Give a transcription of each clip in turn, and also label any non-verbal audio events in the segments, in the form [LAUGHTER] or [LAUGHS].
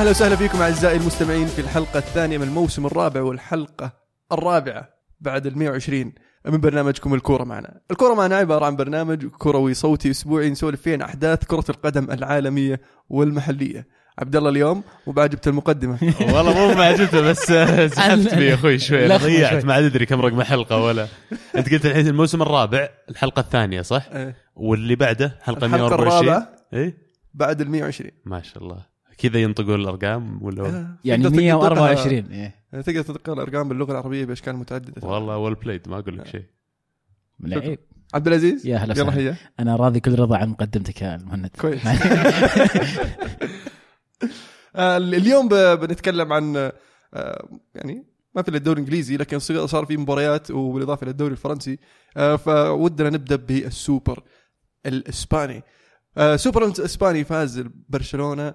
أهلا وسهلا فيكم أعزائي المستمعين في الحلقة الثانية من الموسم الرابع والحلقة الرابعة بعد ال 120 من برنامجكم الكورة معنا. الكورة معنا عبارة عن برنامج كروي صوتي أسبوعي نسولف فيه عن أحداث كرة القدم العالمية والمحلية. عبد الله اليوم وبعد جبت المقدمة [LAUGHS] والله مو ما بس [LAUGHS] سحبت فيه يا أخوي شوي ضيعت. ما عاد أدري كم رقم الحلقة ولا أنت قلت الحين الموسم الرابع الحلقة الثانية صح؟ إيه. واللي بعده حلقة الحلقة 124 الرابعة اي بعد ال 120 ما شاء الله كذا ينطقون الأرقام ولا آه، يعني تقدر تنطقها- 124 إيه. تقدر تنطق الأرقام باللغة العربية بأشكال متعددة. والله ويل بلايد ما أقول لك شيء. لعيب. عبد العزيز؟ يا هلا يلا وسهلا. أنا راضي كل رضا عن مقدمتك يا المهند. كويس. [LAUGHS] [LAUGHS] آه، اليوم بنتكلم عن آه، يعني ما في إلا الدوري الإنجليزي لكن صار في مباريات وبالإضافة إلى الدوري الفرنسي. آه، فودنا نبدأ بالسوبر الإسباني. آه، سوبر الإسباني فاز برشلونة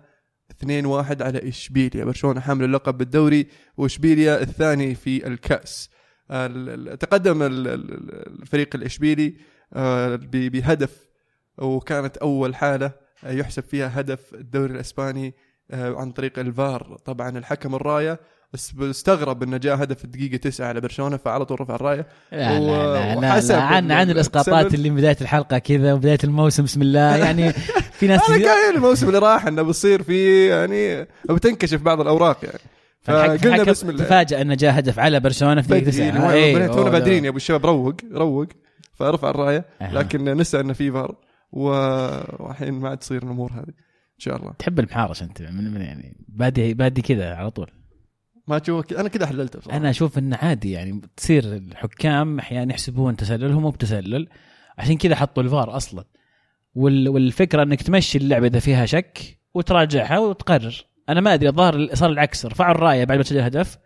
2-1 على إشبيليا. برشلونة حامل اللقب بالدوري وإشبيليا الثاني في الكأس. ال- ال- تقدم ال- ال- الفريق الإشبيلي آه، بهدف وكانت أول حالة آه، يحسب فيها هدف الدوري الإسباني آه، عن طريق الفار. طبعا الحكم الراية بس استغرب إنه جاء هدف في الدقيقة 9 على برشلونة فعلى طول رفع الراية. لا و- لا لا, لا, عن عن ال- الإسقاطات اللي من بداية الحلقة كذا وبداية الموسم بسم الله. يعني [LAUGHS] في ناس أنا قايل الموسم اللي راح إنه بتصير في يعني بتنكشف بعض الأوراق يعني. فقلنا بسم الله. تفاجأ إنه جاء هدف على برشلونة في دقيقة بدري 9 يعني تونا بادرين يا أبو الشباب روق روق. فرفع الراية. لكن نسى إنه في فار. والحين ما عاد تصير الأمور هذه. إن شاء الله. تحب المحارش انت من يعني بادي بادي كذا على طول. ما تشوف أنا كذا حللته بصراحة. أنا أشوف إنه عادي يعني تصير الحكام أحيانا يحسبون تسلل هو مو بتسلل عشان كذا حطوا الفار أصلا. وال والفكرة إنك تمشي اللعبة إذا فيها شك وتراجعها وتقرر. أنا ما أدري الظاهر صار العكس رفعوا الراية بعد ما سجل هدف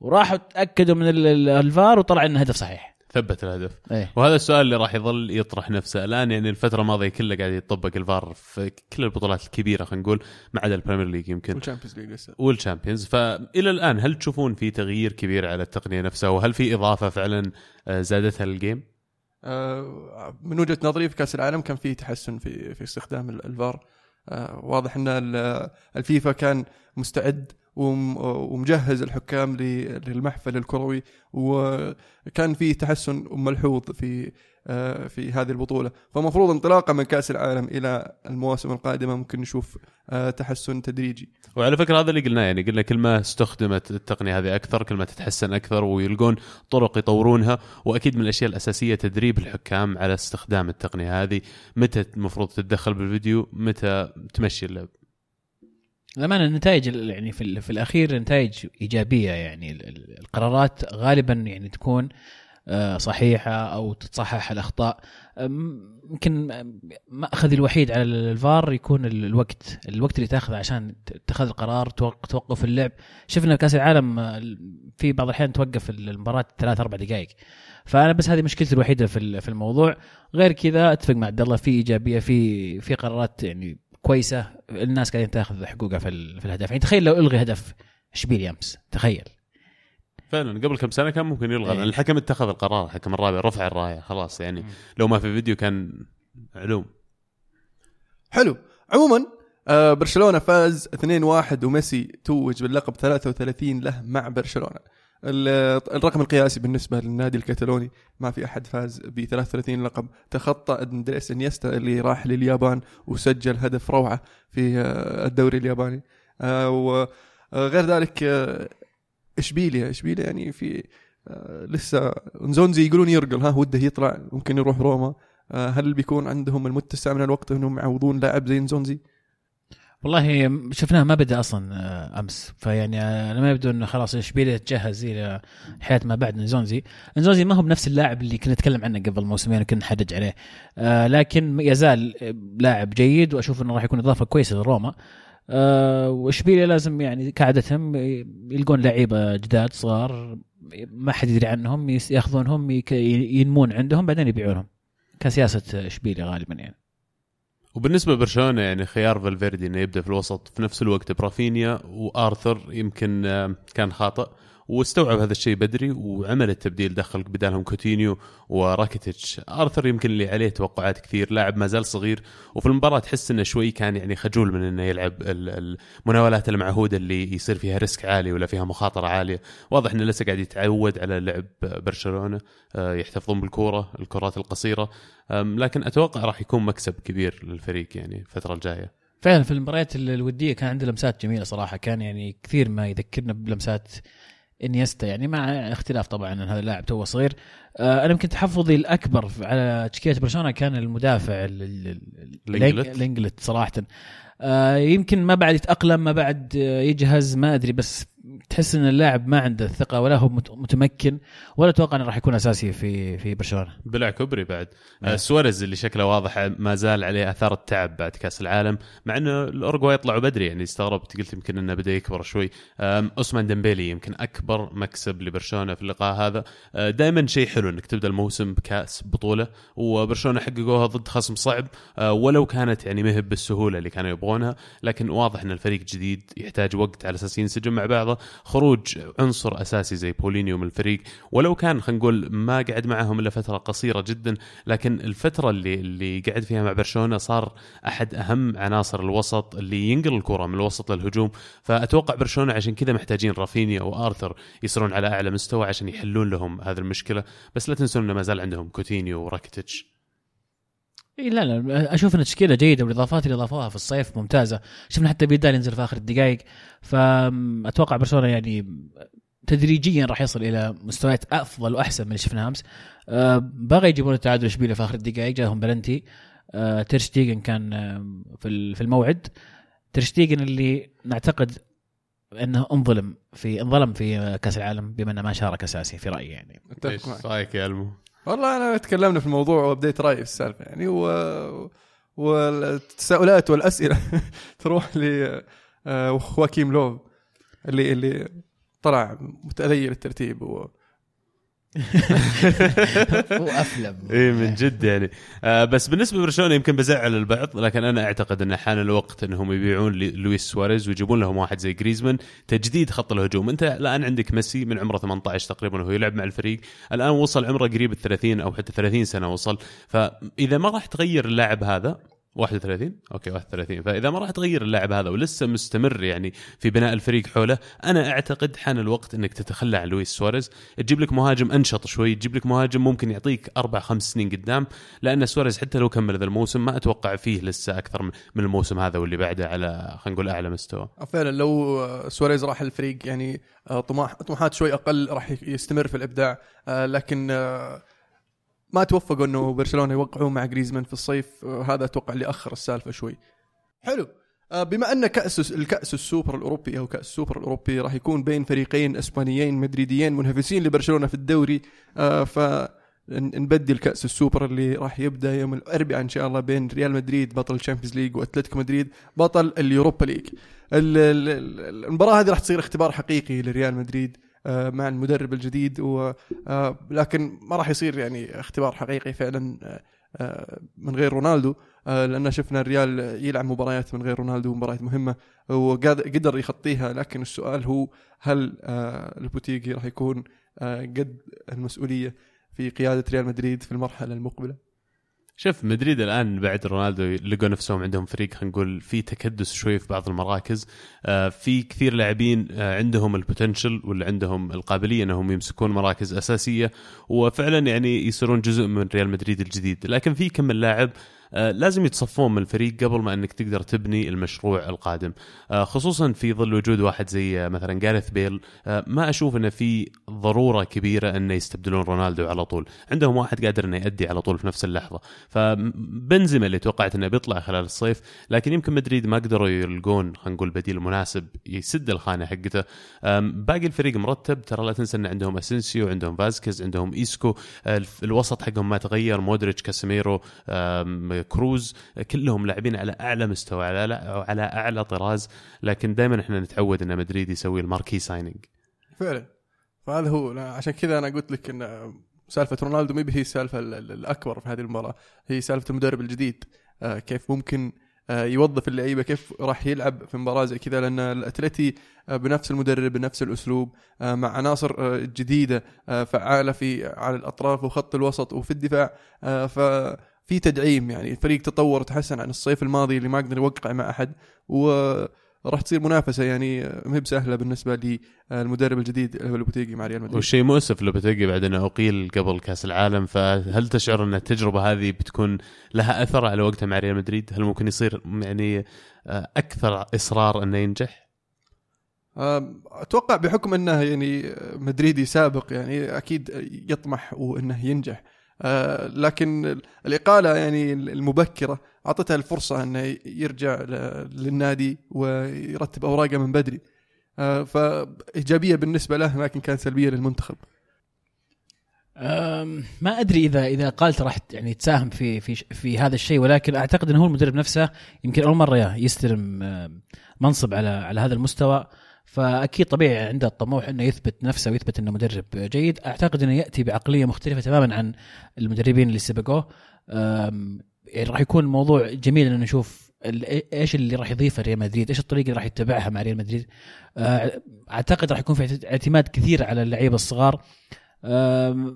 وراحوا تأكدوا من ال- ال- الفار وطلع إنه هدف صحيح. ثبت الهدف. إيه. وهذا السؤال اللي راح يظل يطرح نفسه الآن يعني الفترة الماضية كلها قاعد يطبق الفار في كل البطولات الكبيرة خلينا نقول ما عدا ال Premier League يمكن. وال Champions League لسه. وال Champions. فإلى الآن هل تشوفون في تغيير كبير على التقنية نفسها؟ وهل في إضافة فعلا آه، زادتها للجيم؟ آه، من وجهة نظري في كأس العالم كان في تحسن في في استخدام ال- الفار. آه، واضح إن ال- الفيفا كان مستعد ومجهز الحكام للمحفل الكروي وكان في تحسن ملحوظ في آه، في هذه البطولة. فمفروض انطلاقا من كأس العالم إلى المواسم القادمة ممكن نشوف آه، تحسن تدريجي. وعلى فكرة هذا اللي قلناه يعني قلنا كل ما استخدمت التقنية هذه أكثر كل ما تتحسن أكثر ويلقون طرق يطورونها. وأكيد من الأشياء الأساسية تدريب الحكام على استخدام التقنية هذه. متى المفروض تتدخل بالفيديو؟ متى تمشي اللعب؟ للأمانة النتائج ال- يعني في, في الأخير نتائج إيجابية يعني. ال- ال- القرارات غالبا يعني تكون آه، صحيحة أو تتصحح الأخطاء. يمكن مأخذ الوحيد على ال- الفار يكون ال- الوقت. الوقت اللي تأخذه عشان اتخاذ القرار توق- توقف اللعب. شفنا كأس العالم آه، في بعض الأحيان توقف المباراة ثلاث أربع دقائق. فأنا بس هذه مشكلتي الوحيدة في في الموضوع. غير كذا أتفق مع عبد الله في إيجابية في في قرارات يعني كويسة الناس قاعدين تاخذ حقوقها في ال- في الهدف. يعني تخيل لو إلغي هدف اشبيليا امس تخيل. فعلا قبل كم سنة كان ممكن يلغى إيه. الحكم اتخذ القرار الحكم الرابع رفع الراية خلاص. يعني لو ما في فيديو كان علوم. حلو. عموما آه، برشلونة فاز 2-1 وميسي توج باللقب 33 له مع برشلونة. الرقم القياسي بالنسبة للنادي الكتالوني ما في أحد فاز ب 33 لقب. تخطى أندريس إنيستا اللي راح لليابان وسجل هدف روعة في آه، الدوري الياباني. آه، وغير ذلك آه، إشبيليا إشبيليا يعني في لسه نزونزي يقولون يرقل ها وده يطلع ممكن يروح روما. هل بيكون عندهم المتسع من الوقت إنهم يعوضون لاعب زي نزونزي؟ والله شفناه ما بدأ أصلا آه، أمس. فيعني أنا ما يبدو إنه خلاص اشبيليا تجهز إلى حياة ما بعد نزونزي. نزونزي ما هو بنفس اللاعب اللي كنا نتكلم عنه قبل موسمين وكنا نحرج عليه. آه لكن يزال لاعب جيد وأشوف إنه راح يكون إضافة كويسة لروما. آه واشبيليا لازم يعني كعادتهم يلقون لعيبة جداد صغار ما حد يدري عنهم ياخذونهم ينمون عندهم بعدين يبيعونهم. كسياسة اشبيليا غالبا يعني. وبالنسبة لبرشلونه يعني خيار فالفيردي إنه يبدأ في الوسط في نفس الوقت برافينيا وآرثر يمكن آه، كان خاطئ. واستوعب هذا الشيء بدري وعمل التبديل دخل بدالهم كوتينيو وراكيتيتش. آرثر يمكن اللي عليه توقعات كثير لاعب ما زال صغير وفي المباراة تحس إنه شوي كان يعني خجول من إنه يلعب ال- المناولات المعهودة اللي يصير فيها risk عالي ولا فيها مخاطرة عالية. واضح انه لسه قاعد يتعود على لعب برشلونة آه، يحتفظون بالكورة الكرات القصيرة لكن أتوقع راح يكون مكسب كبير للفريق يعني الفترة الجاية. فعلا في المباريات ال- الودية كان عنده لمسات جميلة صراحة كان يعني كثير ما يذكرنا بلمسات انيستا يعني مع اختلاف طبعا إن هذا اللاعب توه صغير آه أنا يمكن تحفظي الأكبر على تشكيلة برشلونة كان المدافع. الانجلت صراحة آه يمكن ما بعد يتأقلم ما بعد آه، يجهز ما أدري بس تحس إن اللاعب ما عنده الثقه ولا هو مت- متمكن ولا أتوقع إنه راح يكون أساسي في في برشلونة. بلع كبري بعد. نعم. آه، سواريز اللي شكله واضح ما زال عليه أثار التعب بعد كأس العالم مع إنه الأورجواي يطلعوا بدري يعني استغربت قلت يمكن إنه بدأ يكبر شوي. أوسمان ديمبيلي يمكن أكبر مكسب لبرشلونة في اللقاء هذا. دائما شيء حلو إنك تبدأ الموسم بكأس بطولة وبرشلونة حققوها ضد خصم صعب. آه، ولو كانت يعني مهب بالسهولة اللي كانوا يبغونها لكن واضح إن الفريق جديد يحتاج وقت على أساس ينسجم مع بعضه. خروج عنصر أساسي زي بولينيو من الفريق. ولو كان خلينا نقول ما قعد معهم إلا فترة قصيرة جدا لكن الفترة اللي اللي قعد فيها مع برشلونة صار أحد أهم عناصر الوسط اللي ينقل الكرة من الوسط للهجوم. فأتوقع برشلونة عشان كذا محتاجين رافينيا وآرثر يصيرون على أعلى مستوى عشان يحلون لهم هذه المشكلة. بس لا تنسون إنه ما زال عندهم كوتينيو وراكيتيتش. إيه لا لا أشوف إن التشكيله جيدة والإضافات اللي أضافوها في الصيف ممتازة. شفنا حتى بيدال ينزل في آخر الدقائق. فاتوقع برشلونة يعني تدريجيا راح يصل إلى مستويات أفضل وأحسن من اللي شفناها أمس. أه بغى يجيبون التعادل اشبيليه في آخر الدقائق. جاهم بلنتي. أه ترشتيجن كان آه، في ال- في الموعد. ترشتيجن اللي نعتقد إنه انظلم في انظلم في كأس العالم بما إنه ما شارك أساسي في رأيي يعني. اتفق معك رايك يا ألمو؟ والله أنا تكلمنا في الموضوع وبديت رأيي في السالفة يعني و... والتساؤلات والأسئلة [LAUGHS] تروح ل آه، خواكيم لوف اللي اللي طلع متذيل الترتيب و... وافلم اي من جد يعني. آه بس بالنسبة لبرشلونة يمكن بزعل البعض لكن أنا أعتقد إن حان الوقت انهم يبيعون لويس سواريز ويجيبون لهم واحد زي جريزمان تجديد خط الهجوم. أنت الآن عندك ميسي من عمره 18 تقريبا وهو يلعب مع الفريق. الآن وصل عمره قريب ال 30 أو حتى 30 سنة وصل. فإذا ما راح تغير اللاعب هذا 31 okay 31 فإذا ما راح تغير اللاعب هذا ولسه مستمر يعني في بناء الفريق حوله أنا أعتقد حان الوقت إنك تتخلى عن لويس سواريز. تجيب لك مهاجم أنشط شوي تجيب لك مهاجم ممكن يعطيك أربع خمس سنين قدام لأن سواريز حتى لو كمل ذا الموسم ما أتوقع فيه لسه أكثر من- الموسم هذا واللي بعده على خلينا نقول أعلى مستوى. فعلا لو سواريز راح الفريق يعني آه، طموح طموحات شوي أقل راح يستمر في الإبداع آه، لكن آه، ما توفقوا إنه برشلونة يوقعوا مع جريزمان في الصيف هذا أتوقع اللي أخر السالفة شوي. حلو. آه، بما أن كأس الكأس السوبر الأوروبي أو كأس السوبر الأوروبي راح يكون بين فريقين إسبانيين مدريديين منافسين لبرشلونة في الدوري آه، ف ن- نبدل كأس السوبر اللي راح يبدأ يوم الأربعاء إن شاء الله بين ريال مدريد بطل ال Champions League وأتلتيكو مدريد بطل ال Europa League. ال- ال- ال- المباراة هذه راح تصير اختبار حقيقي لريال مدريد. مع المدرب الجديد و آه، لكن ما راح يصير يعني اختبار حقيقي فعلا آه، آه، من غير رونالدو. آه، لأن شفنا الريال يلعب مباريات من غير رونالدو مباريات مهمة وقدر يخطيها. لكن السؤال هو هل آه، البوتيجي راح يكون آه، قد المسؤولية في قيادة ريال مدريد في المرحلة المقبلة؟ شوف مدريد الآن بعد رونالدو لقوا نفسهم عندهم فريق خلينا نقول في تكدس شوي في بعض المراكز. آه، في كثير لاعبين آه، عندهم البوتنشل ولا عندهم القابلية إنهم يمسكون مراكز أساسية وفعلا يعني يصيرون جزء من ريال مدريد الجديد. لكن في كم لاعب لازم يتصفون من الفريق قبل ما انك تقدر تبني المشروع القادم. آه، خصوصا في ظل وجود واحد زي آه، مثلا جاريث بيل آه، ما أشوف إنه في ضرورة كبيرة إنه يستبدلون رونالدو على طول. عندهم واحد قادر إنه يؤدي على طول في نفس اللحظة. فبنزيما اللي توقعت إنه بيطلع خلال الصيف لكن يمكن مدريد ما قدروا يلقون خلينا نقول بديل مناسب يسد الخانة حقته. باقي الفريق مرتب ترى لا تنسى إن عندهم اسنسيو عندهم فازكيز عندهم إيسكو الوسط حقهم ما تغير مودريتش كاسيميرو كروز كلهم لاعبين على أعلى مستوى على على أعلى طراز. لكن دائما إحنا نتعود إن مدريد يسوي ال marquee signing فعلا. فهذا هو. عشان كذا أنا قلت لك إن سالفة رونالدو ما هي السالفة ال- ال- الأكبر في هذه المباراة. هي سالفة المدرب الجديد. آه، كيف ممكن آه، يوظف اللعيبة كيف راح يلعب في مباراة زي كذا. لأن الأتلتي آه، بنفس المدرب بنفس الأسلوب مع عناصر جديدة فعالة في على الأطراف وخط الوسط وفي الدفاع. آه، ففي تدعيم يعني الفريق تطور وتحسن عن الصيف الماضي اللي ما قدر يوقع مع أحد وراح تصير منافسة يعني ما هي بسهلة بالنسبة للمدرب الجديد اللي هو لوبوتيجي مع ريال مدريد والشيء مؤسف لو بتلقي بعد أنه أقيل قبل كأس العالم فهل تشعر أن التجربة هذه بتكون لها أثر على وقتها مع ريال مدريد؟ هل ممكن يصير يعني آه، أكثر إصرار أنه ينجح؟ أتوقع بحكم أنه يعني مدريدي سابق يعني أكيد يطمح وأنه ينجح لكن الإقالة يعني المبكرة أعطتها الفرصة انه يرجع للنادي ويرتب أوراقه من بدري. آه، فإيجابية بالنسبة له لكن كانت سلبية للمنتخب. ما أدري إذا إذا قالت راح يعني تساهم في في في هذا الشيء ولكن أعتقد إنه هو المدرب نفسه يمكن أول مرة يستلم منصب على على هذا المستوى. فأكيد طبيعي عنده الطموح إنه يثبت نفسه ويثبت إنه مدرب جيد. أعتقد إنه يأتي بعقلية مختلفة تماما عن المدربين اللي سبقوه. يعني راح يكون موضوع جميل ان نشوف إيش اللي راح يضيفه ريال مدريد؟ إيش الطريقة اللي راح يتبعها مع ريال مدريد؟ أه، أعتقد راح يكون في اعت- اعتماد كثير على اللعيبة الصغار.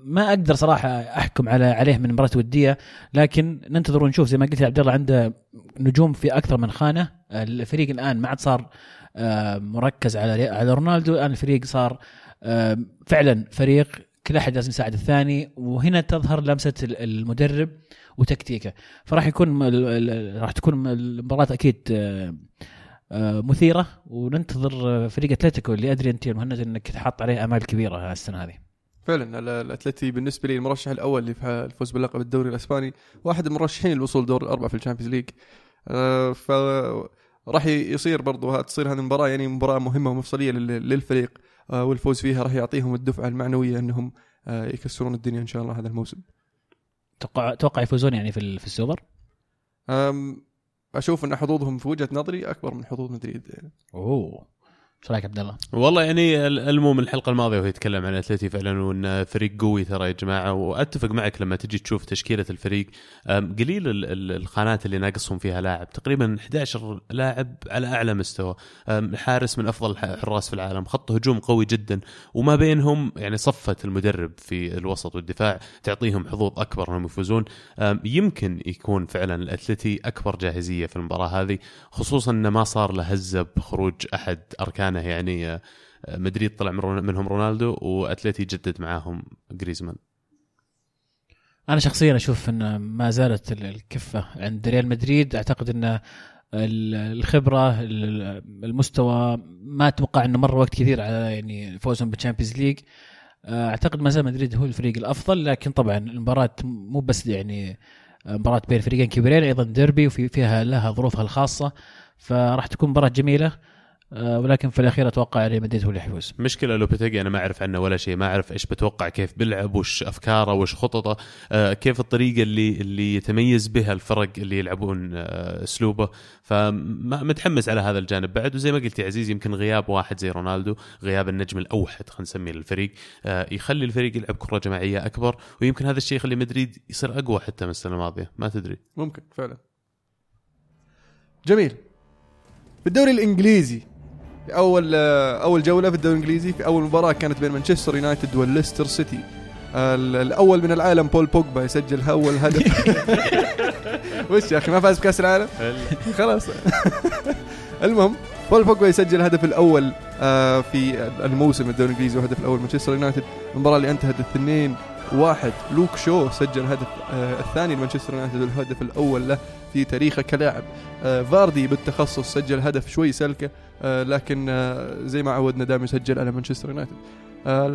ما أقدر صراحة أحكم على عليه من مباراة ودية لكن ننتظر ونشوف. زي ما قلت عبد الله عنده نجوم في أكثر من خانة. الفريق الآن ما عاد صار مركز على على رونالدو. الآن الفريق صار أم، فعلا فريق كل احد لازم يساعد الثاني وهنا تظهر لمسة ال- المدرب وتكتيكه. فراح يكون راح تكون المباراة أكيد أم، مثيرة وننتظر فريق أتلتيكو اللي أدري أنت يا مهند إنك حاط عليه آمال كبيرة السنة هذه. فعلا ال- الأتلتي بالنسبة لي المرشح الأول للفوز باللقب الدوري الإسباني واحد المرشحين للوصول دور الأربعة في ال Champions League. آه، ف راح يصير برضو تصير هذه المباراة يعني مباراة مهمة ومفصلية لل- للفريق آه، والفوز فيها راح يعطيهم الدفعة المعنوية إنهم آه، يكسرون الدنيا إن شاء الله هذا الموسم. توقع توقع يفوزون يعني في في السوبر؟ أشوف إن حظوظهم في وجهة نظري أكبر من حظوظ مدريد. يعني. أوه. إيش رأيك عبد الله؟ والله يعني ال- المهم الحلقة الماضية وهو يتكلم عن أتلتي فعلا وإن فريق قوي ترى يا جماعة وأتفق معك لما تجي تشوف تشكيلة الفريق. قليل ال- ال- الخانات اللي ناقصهم فيها لاعب تقريبا 11 لاعب على أعلى مستوى. حارس من أفضل الحراس في العالم خط هجوم قوي جدا وما بينهم يعني صفه المدرب في الوسط والدفاع تعطيهم حظوظ أكبر إنهم يفوزون. يمكن يكون فعلا الأتلتي أكبر جاهزية في المباراة هذه خصوصا انه ما صار له هزة بخروج أحد اركانه يعني آه، مدريد طلع منهم رونالدو وأتلتي جدد معاهم جريزمان. أنا شخصيا أشوف إن ما زالت ال- الكفة عند ريال مدريد. أعتقد إن ال- الخبرة ال- المستوى ما أتوقع إنه مر وقت كثير على يعني فوزهم بال Champions League. أعتقد ما زال مدريد هو الفريق الأفضل لكن طبعا المباراة مو بس يعني مباراة بين فريقين كبيرين أيضا ديربي وفي فيها لها ظروفها الخاصة فراح تكون مباراة جميلة. آه، ولكن في الأخير أتوقع ريال مدريد هو اللي يفوز مشكلة لوبيتيجي أنا ما أعرف عنه ولا شيء ما أعرف إيش بتوقع كيف بيلعب وش أفكاره وش خططه آه كيف الطريقة اللي اللي يتميز بها الفرق اللي يلعبون آه أسلوبه. فمتحمس على هذا الجانب. بعد وزي ما قلت يا عزيز يمكن غياب واحد زي رونالدو غياب النجم الأوحد خلينا نسميه للفريق آه يخلي الفريق يلعب كرة جماعية أكبر ويمكن هذا الشيء يخلي مدريد يصير أقوى حتى من السنة الماضية. ما تدري. ممكن فعلا. جميل. في الدوري الإنجليزي في أول أول جولة في الدوري الإنجليزي في أول مباراة كانت بين مانشستر يونايتد والليستر سيتي. ال- الأول من العالم بول بوجبا يسجل اول هدف [LAUGHS] وش يا أخي ما فاز بكأس العالم؟ خلاص. [LAUGHS] المهم بول بوجبا يسجل الهدف الأول آه، في الموسم الدوري الإنجليزي والهدف الأول مانشستر يونايتد. المباراة اللي انتهت اثنين واحد. لوك شو سجل الهدف آه، الثاني لمانشستر يونايتد والهدف الأول له في تاريخه كلاعب. آه، فاردي بالتخصص سجل هدف شوي سلكة. لكن آه، زي ما عودنا دائما يسجل على مانشستر يونايتد. آه،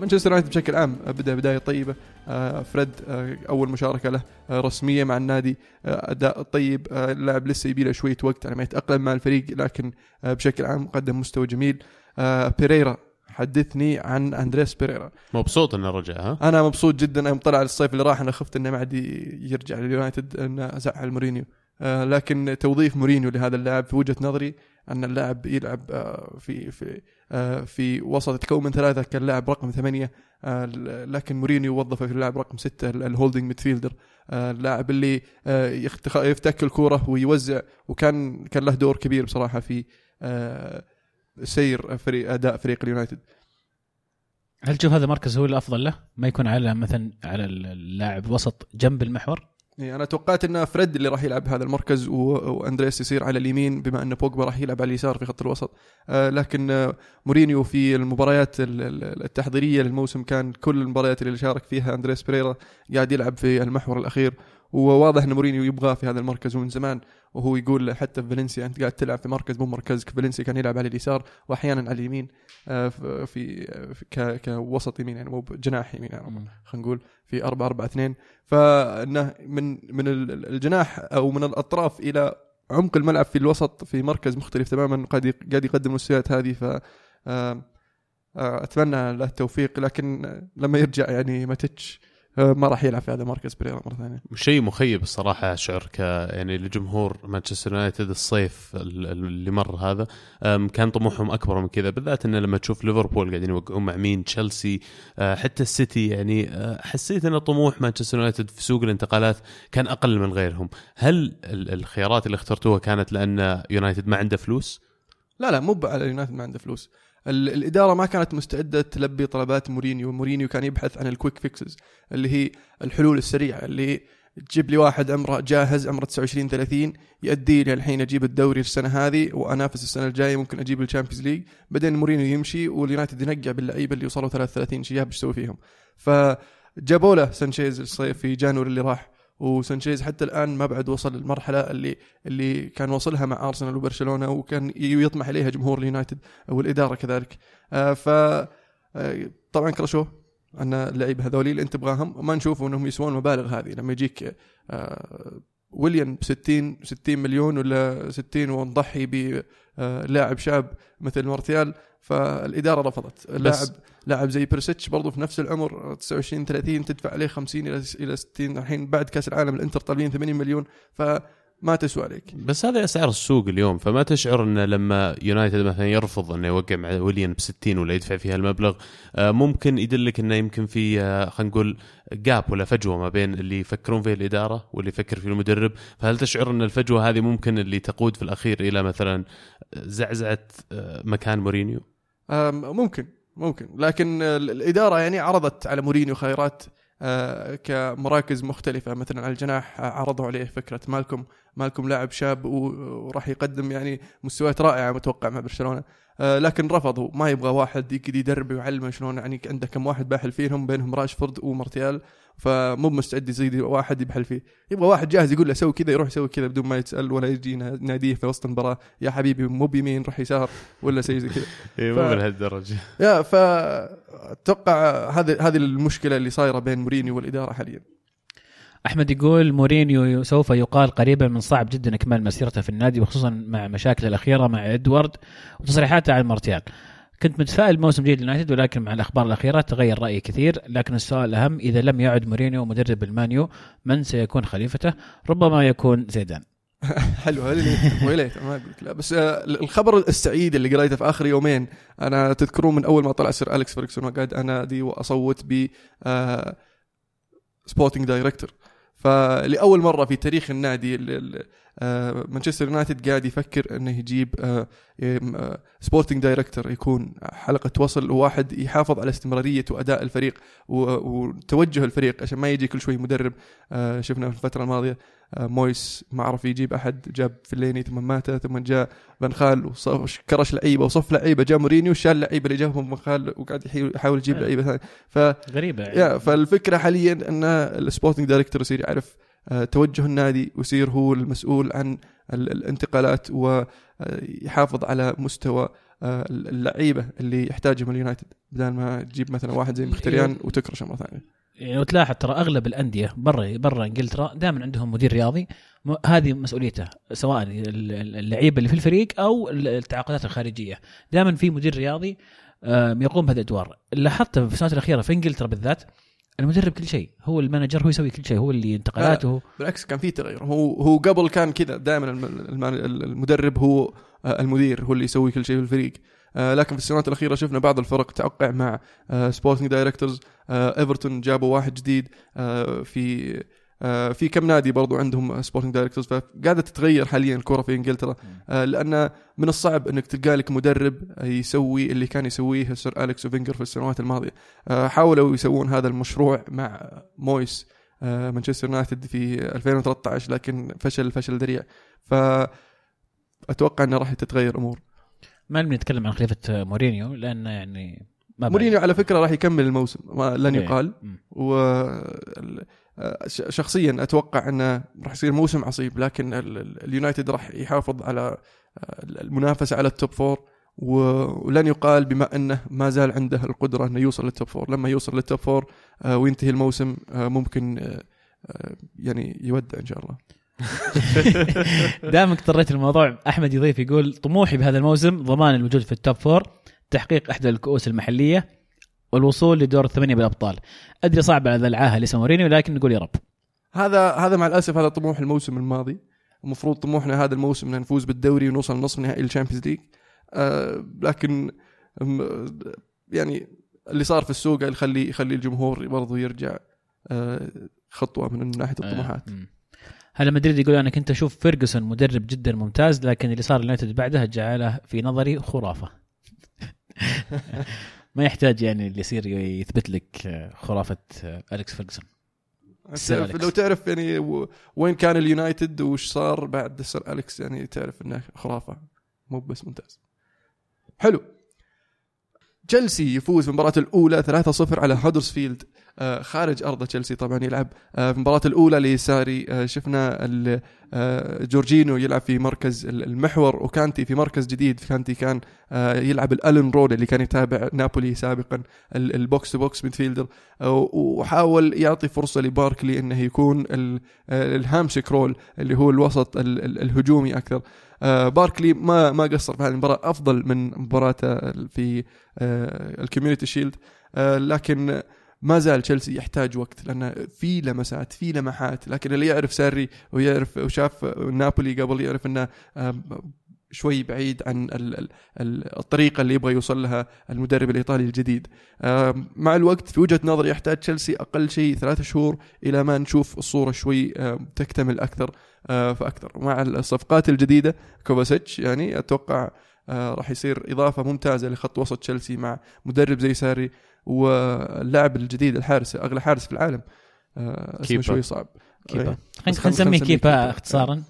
مانشستر يونايتد بشكل عام بدأ بداية طيبة. آه، فريد آه، أول مشاركة له آه، رسمية مع النادي آه، أداء طيب آه، اللاعب لسه يبي له شوية وقت على ما يتأقلم مع الفريق لكن آه، بشكل عام قدم مستوى جميل. آه، بيريرا حدثني عن أندريس بيريرا. مبسوط إنه رجع ها؟ أنا مبسوط جدا يوم طلع الصيف اللي راح أنا خفت إنه ما عاد يرجع لليونايتد إنه زعل مورينيو. آه، لكن توظيف مورينيو لهذا اللاعب في وجهة نظري أن اللاعب يلعب آه، في في آه، في وسط يتكون من ثلاثة كان لاعب رقم ثمانية آه، لكن مورينيو وظفه في اللاعب رقم ستة ال holding midfielder آه، اللاعب اللي آه، يفتك الكوره ويوزع وكان كان له دور كبير بصراحة في آه، سير فريق أداء فريق اليونايتد هل تشوف هذا المركز هو الأفضل له؟ ما يكون على مثلا على اللاعب وسط جنب المحور؟ يعني أنا توقعت إن فريد اللي راح يلعب هذا المركز و... واندريس يصير على اليمين بما إن بوجبا راح يلعب على اليسار في خط الوسط. آه لكن آه مورينيو في المباريات ال- ال- التحضيرية للموسم كان كل المباريات اللي شارك فيها اندريس بريرا قاعد يلعب في المحور الأخير. وواضح إن مورينيو يبغاه في هذا المركز ومن زمان وهو يقول حتى في فالنسيا أنت قاعد تلعب في مركز مو مركزك فالنسيا كان يلعب على اليسار وأحيانا على اليمين آه في. كوسط يمين يعني مو بجناح يمين يعني خلينا نقول في 4 4 2 فانه من من ال- الجناح أو من الأطراف إلى عمق الملعب في الوسط في مركز مختلف تماما قاعد قاعد يقدم المستويات هذه ف آه، آه، أتمنى له التوفيق لكن لما يرجع يعني ماتيتش آه، ما راح يلعب في هذا المركز بريرا مرة ثانية. شيء مخيب الصراحة اشعر ك يعني لجمهور مانشستر يونايتد الصيف ال- ال- اللي مر هذا كان طموحهم أكبر من كذا بالذات انه لما تشوف ليفربول قاعدين يوقعون مع مين؟ تشيلسي أه، حتى السيتي يعني أه، حسيت إن طموح مانشستر يونايتد في سوق الانتقالات كان أقل من غيرهم. هل ال- الخيارات اللي اخترتوها كانت لأن يونايتد ما عنده فلوس؟ لا لا مو على اليونايتد ما عنده فلوس. الإدارة ما كانت مستعدة تلبي طلبات مورينيو. مورينيو كان يبحث عن ال quick fixes اللي هي الحلول السريعة اللي تجيب لي واحد عمره جاهز عمره 29 30 يؤدي لي الحين أجيب الدوري السنة هذه وأنافس السنة الجاية ممكن أجيب ال Champions League بعدين مورينيو يمشي واليونايتد ينقع باللعيبة اللي وصلوا 33 شياب إيش يسوي فيهم؟ فجابوا له سانشيز الصيف في January اللي راح وسانشيز حتى الآن ما بعد وصل للمرحلة اللي اللي كان وصلها مع أرسنال وبرشلونة وكان يطمح اليها جمهور اليونايتد والإدارة كذلك. آه ف آه، طبعا كرشوه أن اللعيبة هذولي اللي أنت تبغاهم ما نشوفوا أنهم يسوون المبالغ هذه. لما يجيك آه، ويليام ب 60 60 مليون ولا 60 ونضحي بلاعب شاب مثل مارتيال فالإدارة رفضت. لاعب لاعب زي بريسيتش برضو في نفس العمر 29 30 تدفع عليه 50 إلى إلى 60 الحين بعد كأس العالم الإنتر طالبين 80 مليون فما تسوى عليك. بس هذه أسعار السوق اليوم فما تشعر انه لما يونايتد مثلا يرفض إنه يوقع مع ويليان ب 60 ولا يدفع فيها المبلغ آه، ممكن يدلك إنه يمكن في آه، خلينا نقول gap ولا فجوة ما بين اللي يفكرون فيه الإدارة واللي يفكر فيه المدرب. فهل تشعر إن الفجوة هذه ممكن اللي تقود في الأخير إلى مثلا زعزعة آه، مكان مورينيو ممكن ممكن. لكن ال- الإدارة يعني عرضت على مورينيو خيارات آه، كمراكز مختلفة. مثلا على الجناح آه، عرضوا عليه فكرة مالكم مالكم لاعب شاب وراح يقدم يعني مستويات رائعة متوقع مع برشلونة. آه، لكن رفضوا. ما يبغى واحد يقعد يدرب ويعلمه شلون يعني عنده كم واحد باحل فيهم بينهم راشفورد ومارتيال. فمو مستعد يزيد واحد يبحل فيه. يبغى واحد جاهز يقول له سوي كذا يروح يسوي كذا بدون ما يتسأل ولا يجي ناديه في وسط المباراة. يا حبيبي مو بيمين روح يسار. ولا شيء زي كذا. [LAUGHS] إيه، ف- مو بهالدرجه [LAUGHS] يا فاتوقع هذه هذه المشكلة اللي صايرة بين مورينيو والإدارة حاليا. أحمد يقول مورينيو سوف يقال قريبا من صعب جدا إكمال مسيرته في النادي وخصوصا مع مشاكله الأخيرة مع إدوارد وتصريحاته عن مارتيال. كنت متفائل موسم جيد لليونايتد ولكن مع الأخبار الأخيرة تغير رأيي كثير لكن السؤال الأهم إذا لم يعد مورينيو مدرب المان يو من سيكون خليفته؟ ربما يكون زيدان. [LAUGHS] حلو ويا ليت ما قلت لا بس آه، الخبر السعيد اللي قريته في آخر يومين أنا تذكرون من أول ما طلع سير أليكس فيرجسون وقعد انادي وأصوت ب آه، sporting director فلأول مرة في تاريخ النادي ال- ال- آه، مانشستر يونايتد قاعد يفكر إنه يجيب sporting director يكون حلقة وصل وواحد يحافظ على استمرارية وأداء الفريق وتوجه الفريق عشان ما يجي كل شوي مدرب آه، شفنا في الفترة الماضية آه، مويس ما عرف يجيب أحد جاب فيلايني ثم مات ثم جاء فان خال وصف كرش لعيبة وصف لعيبة جاء مورينيو شال اللعيبه اللي جابهم فان خال وقاعد يحاول يجيب أيوة. لعيبة ثانية ف غريبة يعني. فالفكرة حاليا إن ال sporting director يصير يعرف آه، توجه النادي ويصير هو المسؤول عن ال- الانتقالات ويحافظ على مستوى آه، اللعيبة اللي يحتاجهم اليونايتد بدل ما تجيب مثلا واحد زي مخيتاريان وتكرشه مرة ثانية يعني لو تلاحظ ترى أغلب الأندية برا برا إنجلترا دائما عندهم مدير رياضي. هذه مسؤوليته سواء ال- ال- اللعيبه اللي في الفريق أو ال- التعاقدات الخارجية. دائما في مدير رياضي آم، يقوم بهذا الأدوار. لاحظت في السنوات الأخيرة في إنجلترا بالذات المدرب كل شيء هو المانجر هو يسوي كل شيء هو اللي انتقالاته بالعكس كان في تغير هو هو قبل كان كذا دائما الم- الم- المدرب هو آه، المدير هو اللي يسوي كل شيء في الفريق. آه، لكن في السنوات الأخيرة شفنا بعض الفرق توقع مع sporting directors ايفرتون جابوا واحد جديد آه، في آه، في كم نادي برضو عندهم sporting directors فقاعدة تتغير حاليا الكرة في إنجلترا. آه، لأن من الصعب إنك تلقى لك مدرب يسوي اللي كان يسويه سير اليكس وفينجر في السنوات الماضية. آه، حاولوا يسوون هذا المشروع مع مويس آه، مانشستر يونايتد في 2013 لكن فشل فشل ذريع. ف أتوقع إنه راح تتغير أمور. ما نبي نتكلم عن خليفة مورينيو لأن يعني ما مورينيو على فكرة راح يكمل الموسم ما لن إيه. يقال. و شخصيا أتوقع إنه راح يصير موسم عصيب لكن ال- ال- اليونايتد راح يحافظ على المنافسة على ال top four ولن يقال بما إنه ما زال عنده القدرة إنه يوصل لل top four لما يوصل لل top four آه، وينتهي الموسم آه، ممكن آه، يعني يودع إن شاء الله [LAUGHS] دامك اضطريت الموضوع أحمد يضيف يقول طموحي بهذا الموسم ضمان الوجود في ال top four تحقيق إحدى الكؤوس المحلية والوصول لدور الثمانية بالأبطال. أدري صعب على ذا العاهة اسمه مورينيو لكن نقول يا رب. هذا هذا مع الأسف هذا طموح الموسم الماضي. المفروض طموحنا هذا الموسم ان نفوز بالدوري ونوصل نصف نهائي ال Champions League. آه لكن يعني اللي صار في السوق يخلي يخلي الجمهور برضو يرجع آه خطوة من ناحية الطموحات. آه،. هلا مدريد يقول أنا كنت أشوف فيرجسون مدرب جدا ممتاز لكن اللي صار اليونايتد بعدها جعله في نظري خرافة. [LAUGHS] ما يحتاج يعني اللي يصير يثبت لك خرافة أليكس فيرجسون. لو تعرف يعني وين كان اليونايتد وش صار بعد سير أليكس يعني تعرف إنه خرافة مو بس ممتاز. حلو. تشيلسي يفوز في المباراة الأولى 3-0 على هودرسفيلد آه، خارج أرض تشيلسي طبعا يلعب آه، في المباراة الأولى لساري آه، شفنا جورجينو يلعب في مركز ال- المحور وكانتي في مركز جديد. كانتي كان يلعب ال Allan role اللي كان يتابع نابولي سابقا ال- ال box to box midfielder وحاول يعطي فرصة لباركلي إنه يكون ال- ال Hamsik role اللي هو الوسط ال- ال- الهجومي أكثر. آه، باركلي ما ما قصر في هذه المباراة أفضل من مباراته في آه، ال Community Shield. آه، لكن ما زال تشيلسي يحتاج وقت لأن في لمسات في لمحات. لكن اللي يعرف ساري ويعرف وشاف نابولي قبل يعرف إنه آه، شوي بعيد عن ال- ال- ال- الطريقة اللي يبغى يوصل لها المدرب الإيطالي الجديد آه، مع الوقت في وجهة نظري يحتاج تشيلسي أقل شيء ثلاثة شهور إلى ما نشوف الصورة شوي آه، تكتمل أكثر آه، فأكثر مع الصفقات الجديدة كوفاتشيتش يعني أتوقع راح يصير إضافة ممتازة لخط وسط تشيلسي مع مدرب زي ساري واللاعب الجديد الحارس أغلى حارس في العالم اسمه كيبا. شوي صعب كيبا إيه. خلينا نسميه كيبا. اختصارا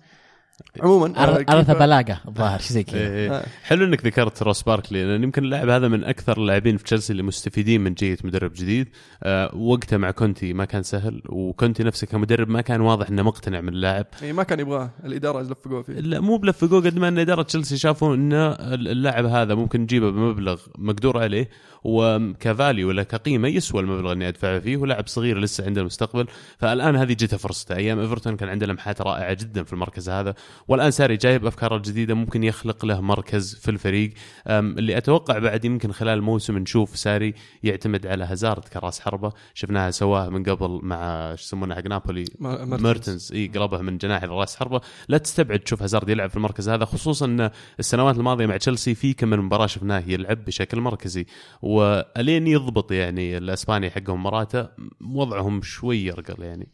عموما آه، اريثا كيبا- بلاغا الظاهر شيء زي كذا. إيه. إيه. آه، حلو إنك ذكرت روس باركلي لأن يمكن اللاعب هذا من أكثر اللاعبين في تشيلسي اللي مستفيدين من جيه مدرب جديد. آه وقته مع كونتي ما كان سهل وكونتي نفسه كمدرب ما كان واضح إنه مقتنع من اللاعب. إيه، ما كان يبغاه الإدارة لفقوه فيه. لا مو بلفقوه قد ما إن إدارة تشيلسي شافوا إن اللاعب هذا ممكن نجيبه بمبلغ مقدور عليه وك value ولا كقيمة يسوى المبلغ اني ادفعه فيه ولاعب صغير لسه عنده المستقبل فالآن هذه جته فرصته. أيام إيفرتون كان عنده لمحات رائعة جدا في المركز هذا. والآن ساري جايب أفكاره الجديدة ممكن يخلق له مركز في الفريق. اللي أتوقع بعد يمكن خلال الموسم نشوف ساري يعتمد على هازارد كراس حربة. شفناها سواها من قبل مع شو يسمونه حق نابولي. ميرتنز. ميرتنز إي قلبها من جناح لراس حربة. لا تستبعد تشوف هازارد يلعب في المركز هذا خصوصا إن السنوات الماضية مع تشيلسي في كم من مباراة شفناه يلعب بشكل مركزي. وألين يضبط يعني الأسباني حقهم مراته وضعهم شوي يرقل يعني.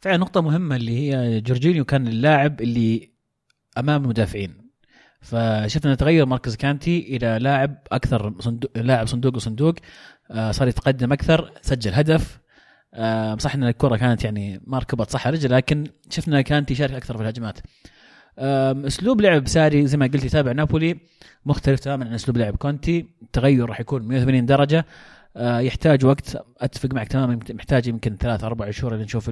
فعلا نقطة مهمة اللي هي جورجينيو كان اللاعب اللي أمام المدافعين فشفنا تغير مركز كانتي إلى لاعب أكثر صندوق لاعب صندوق وصندوق آه، صار يتقدم أكثر سجل هدف. آه، صح أن الكرة كانت يعني ما ركبت صح رجله لكن شفنا كانتي يشارك أكثر في الهجمات. أسلوب لعب ساري زي ما قلت يتابع نابولي مختلف تماما عن أسلوب لعب كونتي. التغير راح يكون 180 درجة. آه، يحتاج وقت. أتفق معك تماما محتاج يمكن ثلاث أربع شهور لنشوف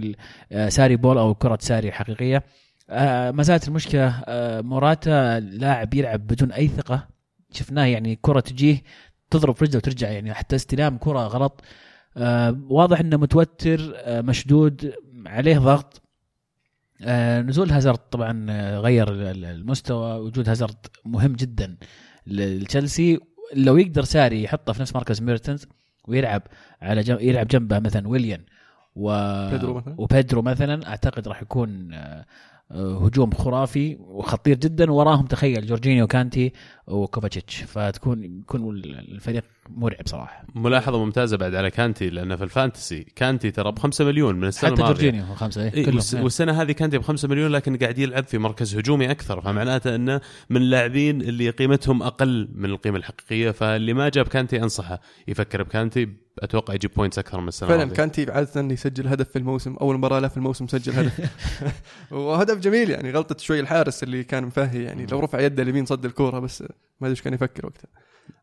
ساري بول أو كرة ساري حقيقية. آه، ما زالت المشكلة آه، موراتا لاعب يلعب بدون أي ثقة. شفناه يعني كرة تجيه تضرب في رجله وترجع يعني حتى استلام كرة غلط. آه، واضح إنه متوتر آه، مشدود عليه ضغط. آه، نزول هازارد طبعا آه، غير ال- ال- المستوى. وجود هازارد مهم جدا لتشيلسي. لو يقدر ساري يحطه في نفس مركز ميرتنز ويلعب على جنب يلعب جنبه مثلا ويليان و... بيدرو مثلاً؟ وبيدرو مثلا أعتقد راح يكون آه، هجوم خرافي وخطير جدا وراهم تخيل جورجينيو كانتي وكوفاتشيتش. فتكون يكون الفريق مرعب صراحة. ملاحظة ممتازة بعد على كانتي لأنه في ال fantasy كانتي ترى ب 5 مليون من السنة حتى جورجينيو خمسة إيه إيه كلهم إيه. والسنة هذه كانتي ب 5 مليون لكن قاعد يلعب في مركز هجومي أكثر. فمعناته إنه من اللاعبين اللي قيمتهم أقل من القيمة الحقيقية. فاللي ما جاب كانتي أنصحه يفكر بكانتي أتوقع يجيب points أكثر من السنة فعلا الماضيه كانتي عادة يسجل هدف في الموسم أول مباراة له في الموسم سجل هدف. [LAUGHS] وهدف جميل يعني غلطة شوي الحارس اللي كان مفهي يعني لو رفع يده اليمين صد الكورة بس ما أدري إيش كان يفكر وقتها.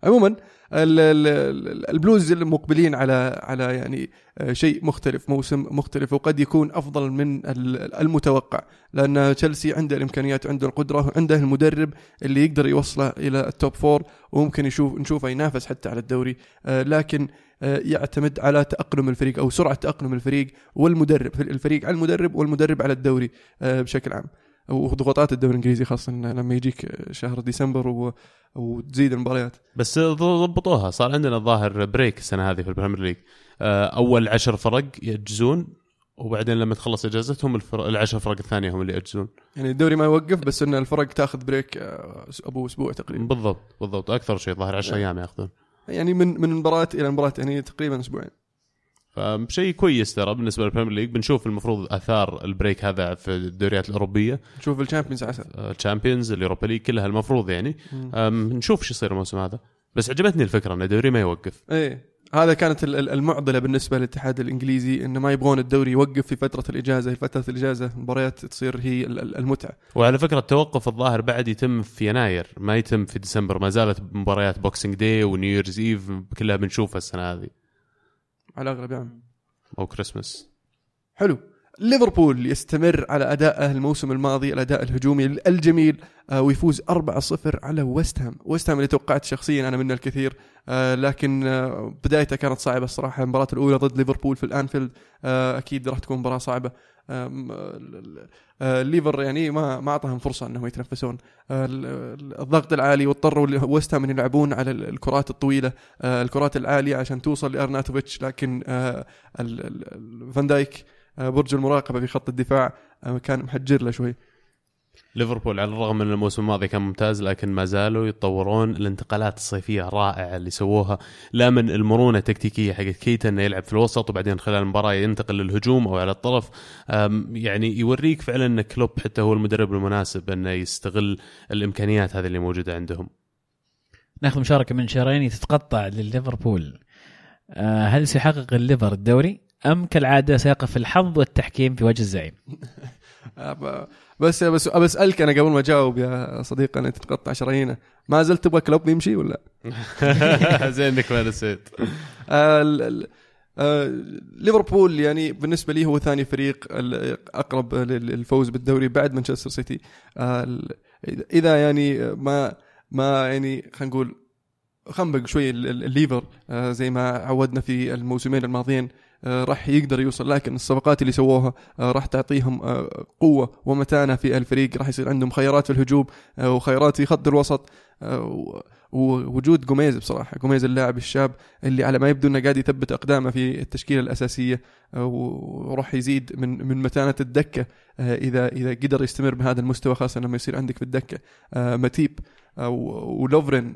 عموما ال- ال- ال- البلوز المقبلين على على يعني آه، شيء مختلف موسم مختلف وقد يكون أفضل من ال- المتوقع لأن تشيلسي عنده الإمكانيات وعنده القدرة وعنده المدرب اللي يقدر يوصله إلى ال top four وممكن يشوف نشوفه ينافس حتى على الدوري. آه، لكن آه، يعتمد على تأقلم الفريق أو سرعة تأقلم الفريق والمدرب الفريق على المدرب والمدرب على الدوري بشكل عام. وضغوطات الدوري الإنجليزي خاصة لما يجيك شهر ديسمبر و... وتزيد المباريات. بس ضبطوها. صار عندنا الظاهر break السنة هذه في ال Premier League. آه، أول عشر فرق يجزون وبعدين لما تخلص إجازتهم الفرق العشر فرق الثانية هم اللي يجزون. يعني الدوري ما يوقف بس إن الفرق تاخذ break آه، أبو أسبوع تقريبا. بالضبط بالضبط. أكثر شيء ظاهر 10 نعم. أيام ياخذون. يعني من من مباراة إلى مباراة يعني تقريبا أسبوعين. فشيء كويس ترى بالنسبة لل Premier League. بنشوف المفروض آثار ال break هذا في الدوريات الأوروبية. نشوف ال Champions عسل ال Champions ال Europa League كلها المفروض يعني. نشوف شو يصير الموسم هذا. بس عجبتني الفكرة إن الدوري ما يوقف. إيه. هذا كانت ال- ال- المعضلة بالنسبة للاتحاد الإنجليزي انه ما يبغون الدوري يوقف في فترة الإجازة، في فترة الإجازة المباريات تصير هي ال- ال- المتعة. وعلى فكرة التوقف الظاهر بعد يتم في يناير ما يتم في ديسمبر. ما زالت مباريات Boxing Day و New Year's Eve كلها بنشوفها السنة هذه. على الاغلب يعني. أو كريسماس حلو. ليفربول يستمر على ادائه الموسم الماضي الأداء الهجومي الجميل آه، ويفوز 4-0 على ويست هام، ويست هام اللي توقعت شخصيا أنا منه الكثير آه، لكن آه، بدايته كانت صعبة الصراحة. المباراة الأولى ضد ليفربول في الأنفيلد أكيد راح تكون مباراة صعبة. آه، آه، ليفر يعني ما ما أعطاهم فرصة إنهم يتنفسون. آه، ال- ال- الضغط العالي واضطروا ويست ان يلعبون على ال- الكرات الطويلة. آه، الكرات العالية عشان توصل لأرناتوفيتش لكن فان دايك برج المراقبة في خط الدفاع كان محجر له شوي. ليفربول على الرغم من الموسم الماضي كان ممتاز لكن ما زالوا يتطورون. الانتقالات الصيفية الرائعه اللي سووها. لا من المرونة التكتيكية حقت كيتا إنه يلعب في الوسط وبعدين خلال المباراة ينتقل للهجوم أو على الطرف. يعني يوريك فعلا إن كلوب حتى هو المدرب المناسب إنه يستغل الإمكانيات هذه اللي موجودة عندهم. ناخذ مشاركة من شهرين تتقطع لليفربول. آه، هل سيحقق الليفر الدوري أم كالعادة سيقف الحظ والتحكيم في وجه الزعيم؟ [LAUGHS] بس بس بسالك أنا قبل ما أجاوب يا صديقي أنا تتقطع شرايينه. ما زلت تبغى كلوب يمشي ولا؟ [LAUGHS] زين إنك ما نسيت. آه، آه، ليفربول يعني بالنسبة لي هو ثاني فريق أقرب لل- للفوز بالدوري بعد مانشستر سيتي. آه، إذا يعني ما ما يعني خلينا نقول خنبق شوي ال- ال- الليفر آه، زي ما عودنا في الموسمين الماضيين. راح يقدر يوصل. لكن الصفقات اللي سووها آه، راح تعطيهم آه، قوة ومتانة في الفريق. راح يصير عندهم خيارات في الهجوم آه، وخيارات في خط الوسط. آه، ووجود جوميز بصراحة. جوميز اللاعب الشاب اللي على ما يبدو إنه قاعد يثبت أقدامه في التشكيلة الأساسية. آه، وراح يزيد من من متانة الدكة آه، اذا إذا قدر يستمر بهذا المستوى خاصة لما يصير عندك في الدكة آه، آه، و- لوفرين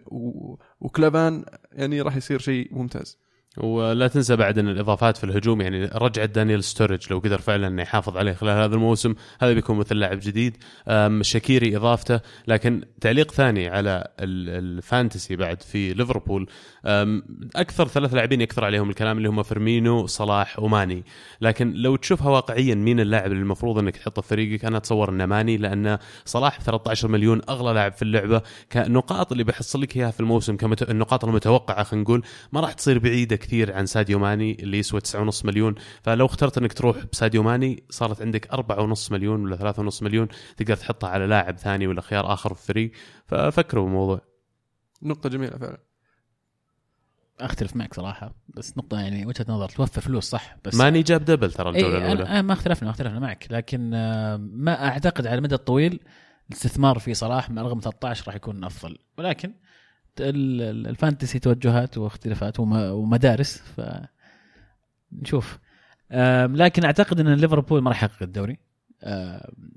وكلافان يعني راح يصير شيء ممتاز. ولا تنسى بعد إن الإضافات في الهجوم يعني رجعه دانيال ستورج لو قدر فعلا إنه يحافظ عليه خلال هذا الموسم. هذا بيكون مثل لاعب جديد. شاكيري إضافته. لكن تعليق ثاني على ال- ال Fantasy بعد في ليفربول. أكثر ثلاث لاعبين يكثر عليهم الكلام اللي هم فيرمينو صلاح وماني لكن لو تشوفها واقعيا مين اللاعب اللي المفروض إنك تحطه في فريقك؟ أنا أتصور إنه ماني لأن صلاح ب 13 مليون أغلى لاعب في اللعبة. كنقاط اللي بيحصل لك إياها في الموسم كمت... النقاط المتوقعة خلينا نقول ما راح تصير بعيدة كثير عن ساديو ماني اللي يسوى 9.5 مليون. فلو اخترت إنك تروح بساديو ماني صارت عندك 4.5 مليون ولا 3.5 مليون تقدر تحطها على لاعب ثاني ولا خيار آخر في الفريق ففكروا بالموضوع. نقطة جميلة فعلا. أختلف معك صراحة بس نقطة يعني وجهة نظر توفر فلوس صح؟ بس ماني جاب double ترى الجولة اي الأولى. أنا ما اختلفنا ما اختلفنا معك. لكن آه، ما أعتقد على المدى الطويل الاستثمار في صلاح مع رقم 13 راح يكون أفضل. ولكن ال Fantasy توجهات واختلافات وم- ومدارس ف نشوف. آم، لكن أعتقد إن ليفربول ما راح يحقق الدوري.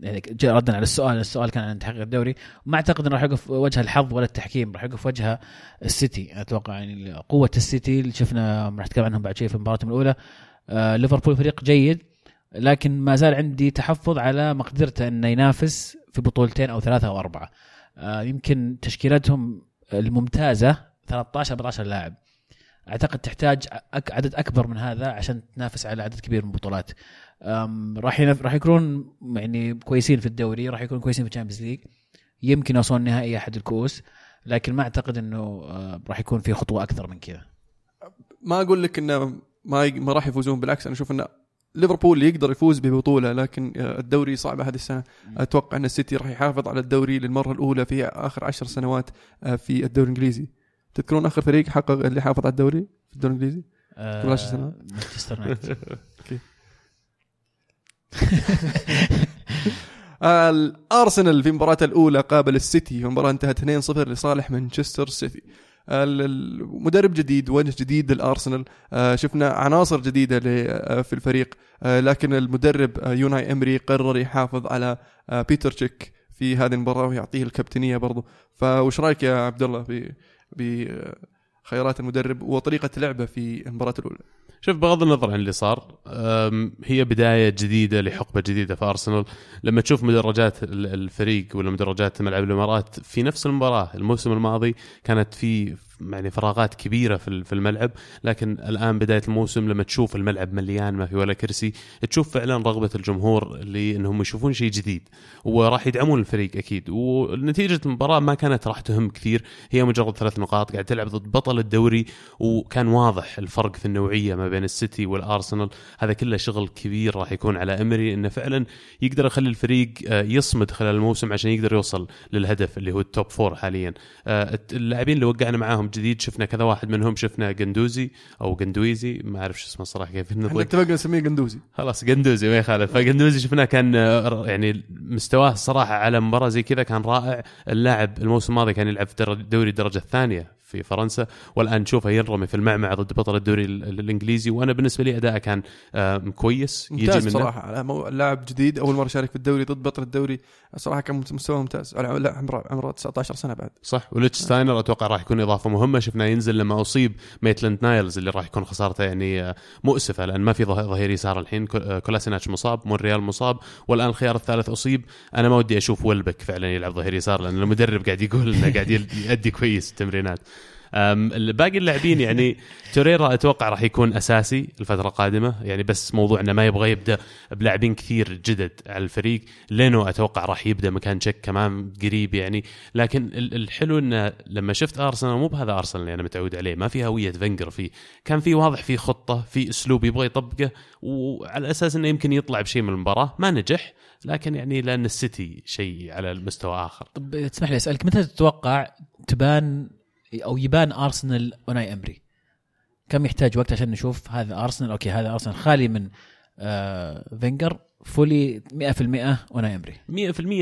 يعني ردا على السؤال السؤال كان عن تحقيق الدوري. وما أعتقد انه راح يقف وجه الحظ ولا التحكيم راح يقف وجه السيتي. أتوقع يعني قوة السيتي اللي شفنا راح نتكلم عنهم بعد شيء في مباراتهم الأولى. آه، ليفربول فريق جيد لكن ما زال عندي تحفظ على مقدرته إنه ينافس في بطولتين أو ثلاثة أو أربعة. آه، يمكن تشكيلتهم الممتازة 13 14 لاعب. أعتقد تحتاج عدد أكبر من هذا عشان تنافس على عدد كبير من البطولات. راح ينف... راح يكونون يعني كويسين في الدوري راح يكونوا كويسين في ال Champions League. يمكن يوصلون نهائي أحد الكؤوس لكن ما أعتقد إنه آه، راح يكون في خطوة أكثر من كذا. ما أقول لك إنه ما ي- ما راح يفوزون بالعكس أنا أشوف إنه ليفربول يقدر يفوز ببطولة لكن آه، الدوري صعب هذه السنة. أتوقع أن السيتي راح يحافظ على الدوري للمرة الأولى في آخر عشر سنوات آه، في الدوري الإنجليزي. تذكرون آخر فريق حقق اللي حافظ على الدوري في الدوري الإنجليزي؟ آه، قبل عشر سنوات؟ مانشستر [LAUGHS] يونايتد. آه، [LAUGHS] الارسنال في مباراته الأولى قابل السيتي المباراه انتهت 2-0 لصالح مانشستر سيتي. ال- المدرب جديد وجه جديد للأرسنال. آه، شفنا عناصر جديدة آه، في الفريق. آه، لكن المدرب آه، يوناي إمري قرر يحافظ على آه، بيتر تشيك في هذه المباراة ويعطيه الكابتنية برضو. فوش رأيك يا عبد الله ب بخيارات المدرب وطريقة لعبه في المباراة الأولى. شوف بغض النظر عن اللي صار هي بداية جديدة لحقبة جديدة في أرسنال. لما تشوف مدرجات ال- الفريق ولا مدرجات ملعب الإمارات في نفس المباراة الموسم الماضي كانت في يعني فراغات كبيرة في ال- في الملعب لكن الآن بداية الموسم لما تشوف الملعب مليان ما في ولا كرسي تشوف فعلا رغبة الجمهور اللي إنهم يشوفون شيء جديد وراح يدعمون الفريق أكيد. ونتيجة المباراة ما كانت راح تهم كثير هي مجرد ثلاث نقاط قاعد تلعب ضد بطل الدوري وكان واضح الفرق في النوعية ما بين السيتي والأرسنال. هذا كله شغل كبير راح يكون على إيمري إنه فعلا يقدر يخلي الفريق آه، يصمد خلال الموسم عشان يقدر يوصل للهدف اللي هو ال top four حاليا. آه، اللاعبين اللي وقعنا معاهم جديد شفنا كذا واحد منهم شفنا قندوزي أو قندويزي ما أعرف شو اسمه الصراحه كيف إحنا اتفقنا نسميه قندوزي خلاص قندوزي ما يخالف. فقندوزي شفناه كان يعني مستواه الصراحه على مباراة زي كذا كان رائع. اللاعب الموسم الماضي كان يلعب في در- دوري الدرجة الثانية في فرنسا والآن نشوفه ينرمي في المعمعة ضد بطل الدوري ال- ال- الإنجليزي وأنا بالنسبة لي أداءه كان آه، كويس يجي ممتاز منه. صراحة. لاعب جديد أول مرة يشارك في الدوري ضد بطل الدوري صراحة كان مستوى ممتاز. لا عمره عمره 19 سنة بعد. صح وليتشستاينر أتوقع راح يكون إضافة مهمة. شفناه ينزل لما أصيب ميتلاند نايلز اللي راح يكون خسارته يعني آه، مؤسفة لأن ما في ظه- ظهير يسار الحين. آه، كولاسيناتش مصاب مونريال مصاب والآن الخيار الثالث أصيب. أنا ما ودي أشوف ويلبك فعلا يلعب ظهير يسار لأن المدرب قاعد يقول إنه قاعد يؤدي كويس التمرينات. باقي اللاعبين يعني [LAUGHS] توريرا أتوقع راح يكون أساسي الفترة القادمة. يعني بس موضوع إنه ما يبغى يبدأ بلاعبين كثير جدد على الفريق. لينو أتوقع راح يبدأ مكان تشيك كمان قريب يعني. لكن ال- الحلو إنه لما شفت أرسنال مو بهذا أرسنال اللي أنا متعود عليه ما في هوية فينجر فيه. كان في واضح في خطة في أسلوب يبغى يطبقه وعلى أساس إنه يمكن يطلع بشيء من المباراة. ما نجح لكن يعني لأن السيتي شيء على المستوى آخر. طب تسمح لي أسألك متى تتوقع تبان أو يبان أرسنال أوناي إيمري؟ كم يحتاج وقت عشان نشوف هذا أرسنال okay هذا أرسنال خالي من آه فينجر فولي 100% اوناي أمري.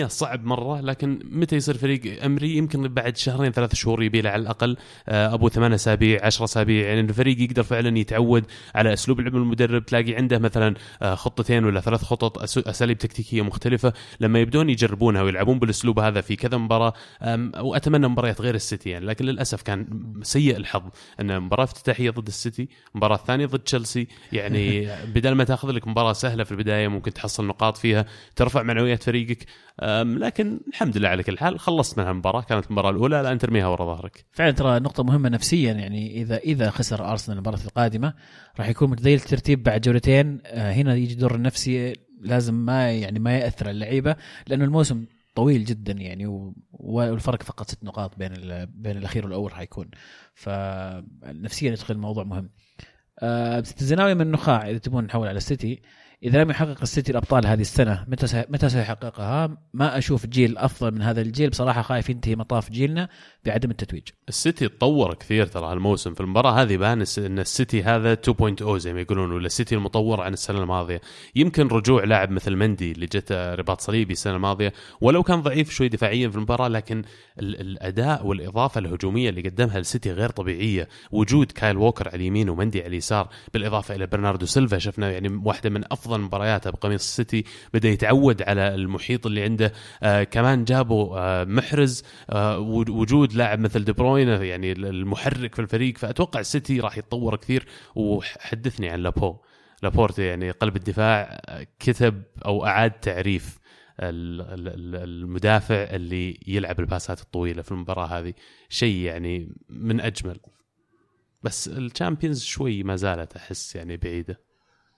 100% صعب مرة لكن متى يصير فريق أمري؟ يمكن بعد شهرين ثلاث شهور يبي على الأقل آه، أبو ثمان أسابيع 10 أسابيع. يعني الفريق يقدر فعلا يتعود على أسلوب لعب المدرب. تلاقي عنده مثلا آه، خطتين ولا ثلاث خطط أساليب تكتيكية مختلفة. لما يبدون يجربونها ويلعبون بالأسلوب هذا في كذا مباراة وأتمنى مباريات غير السيتي يعني. لكن للأسف كان سيء الحظ إن مباراة افتتاحية ضد السيتي مباراة ثانية ضد تشيلسي. يعني [LAUGHS] بدل ما تأخذ لك مباراة سهلة في البداية ممكن تحصل نقاط فيها ترفع معنويات فريقك. لكن الحمد لله على كل حال خلصت من المباراة كانت المباراة الأولى الآن ترميها ورا ظهرك. فعلا ترى نقطة مهمة نفسيا يعني إذا إذا خسر أرسنال المباراة القادمة راح يكون متذيل الترتيب بعد جولتين. آه، هنا يجي دور النفسي لازم ما يعني ما يأثر على اللعيبة لأنه الموسم طويل جدا يعني والفرق فقط ست نقاط بين بين الأخير والأول حيكون. فنفسيا يدخل الموضوع مهم. آه، الزناوي من النخاع إذا تبون نحول على السيتي. إذا لم يحقق السيتي الأبطال هذه السنة متى متى سيحققها؟ ما أشوف جيل أفضل من هذا الجيل بصراحة خايف ينتهي مطاف جيلنا بعدم التتويج. السيتي تطور كثير ترى هالموسم. في المباراة هذه بان إن السيتي هذا 2.0 زي ما يقولون ولا السيتي المطور عن السنة الماضية. يمكن رجوع لاعب مثل مندي اللي جت رباط صليبي السنة الماضية. ولو كان ضعيف شوي دفاعيا في المباراة لكن ال- الأداء والإضافة الهجومية اللي قدمها السيتي غير طبيعية. وجود كايل ووكر على اليمين ومندي على اليسار بالإضافة إلى برناردو سيلفا شفنا يعني واحدة من أفضل مبارياته بقميص السيتي. بدأ يتعود على المحيط اللي عنده. آه كمان جابوا آه محرز. آه وج- وجود لاعب مثل دي بروين يعني المحرك في الفريق فأتوقع السيتي راح يتطور كثير. وحدثني عن لابو لابورت يعني قلب الدفاع كتب أو أعاد تعريف ال- ال- ال- المدافع اللي يلعب الباسات الطويلة في المباراة هذه. شيء يعني من أجمل. بس ال Champions شوي ما زالت أحس يعني بعيدة.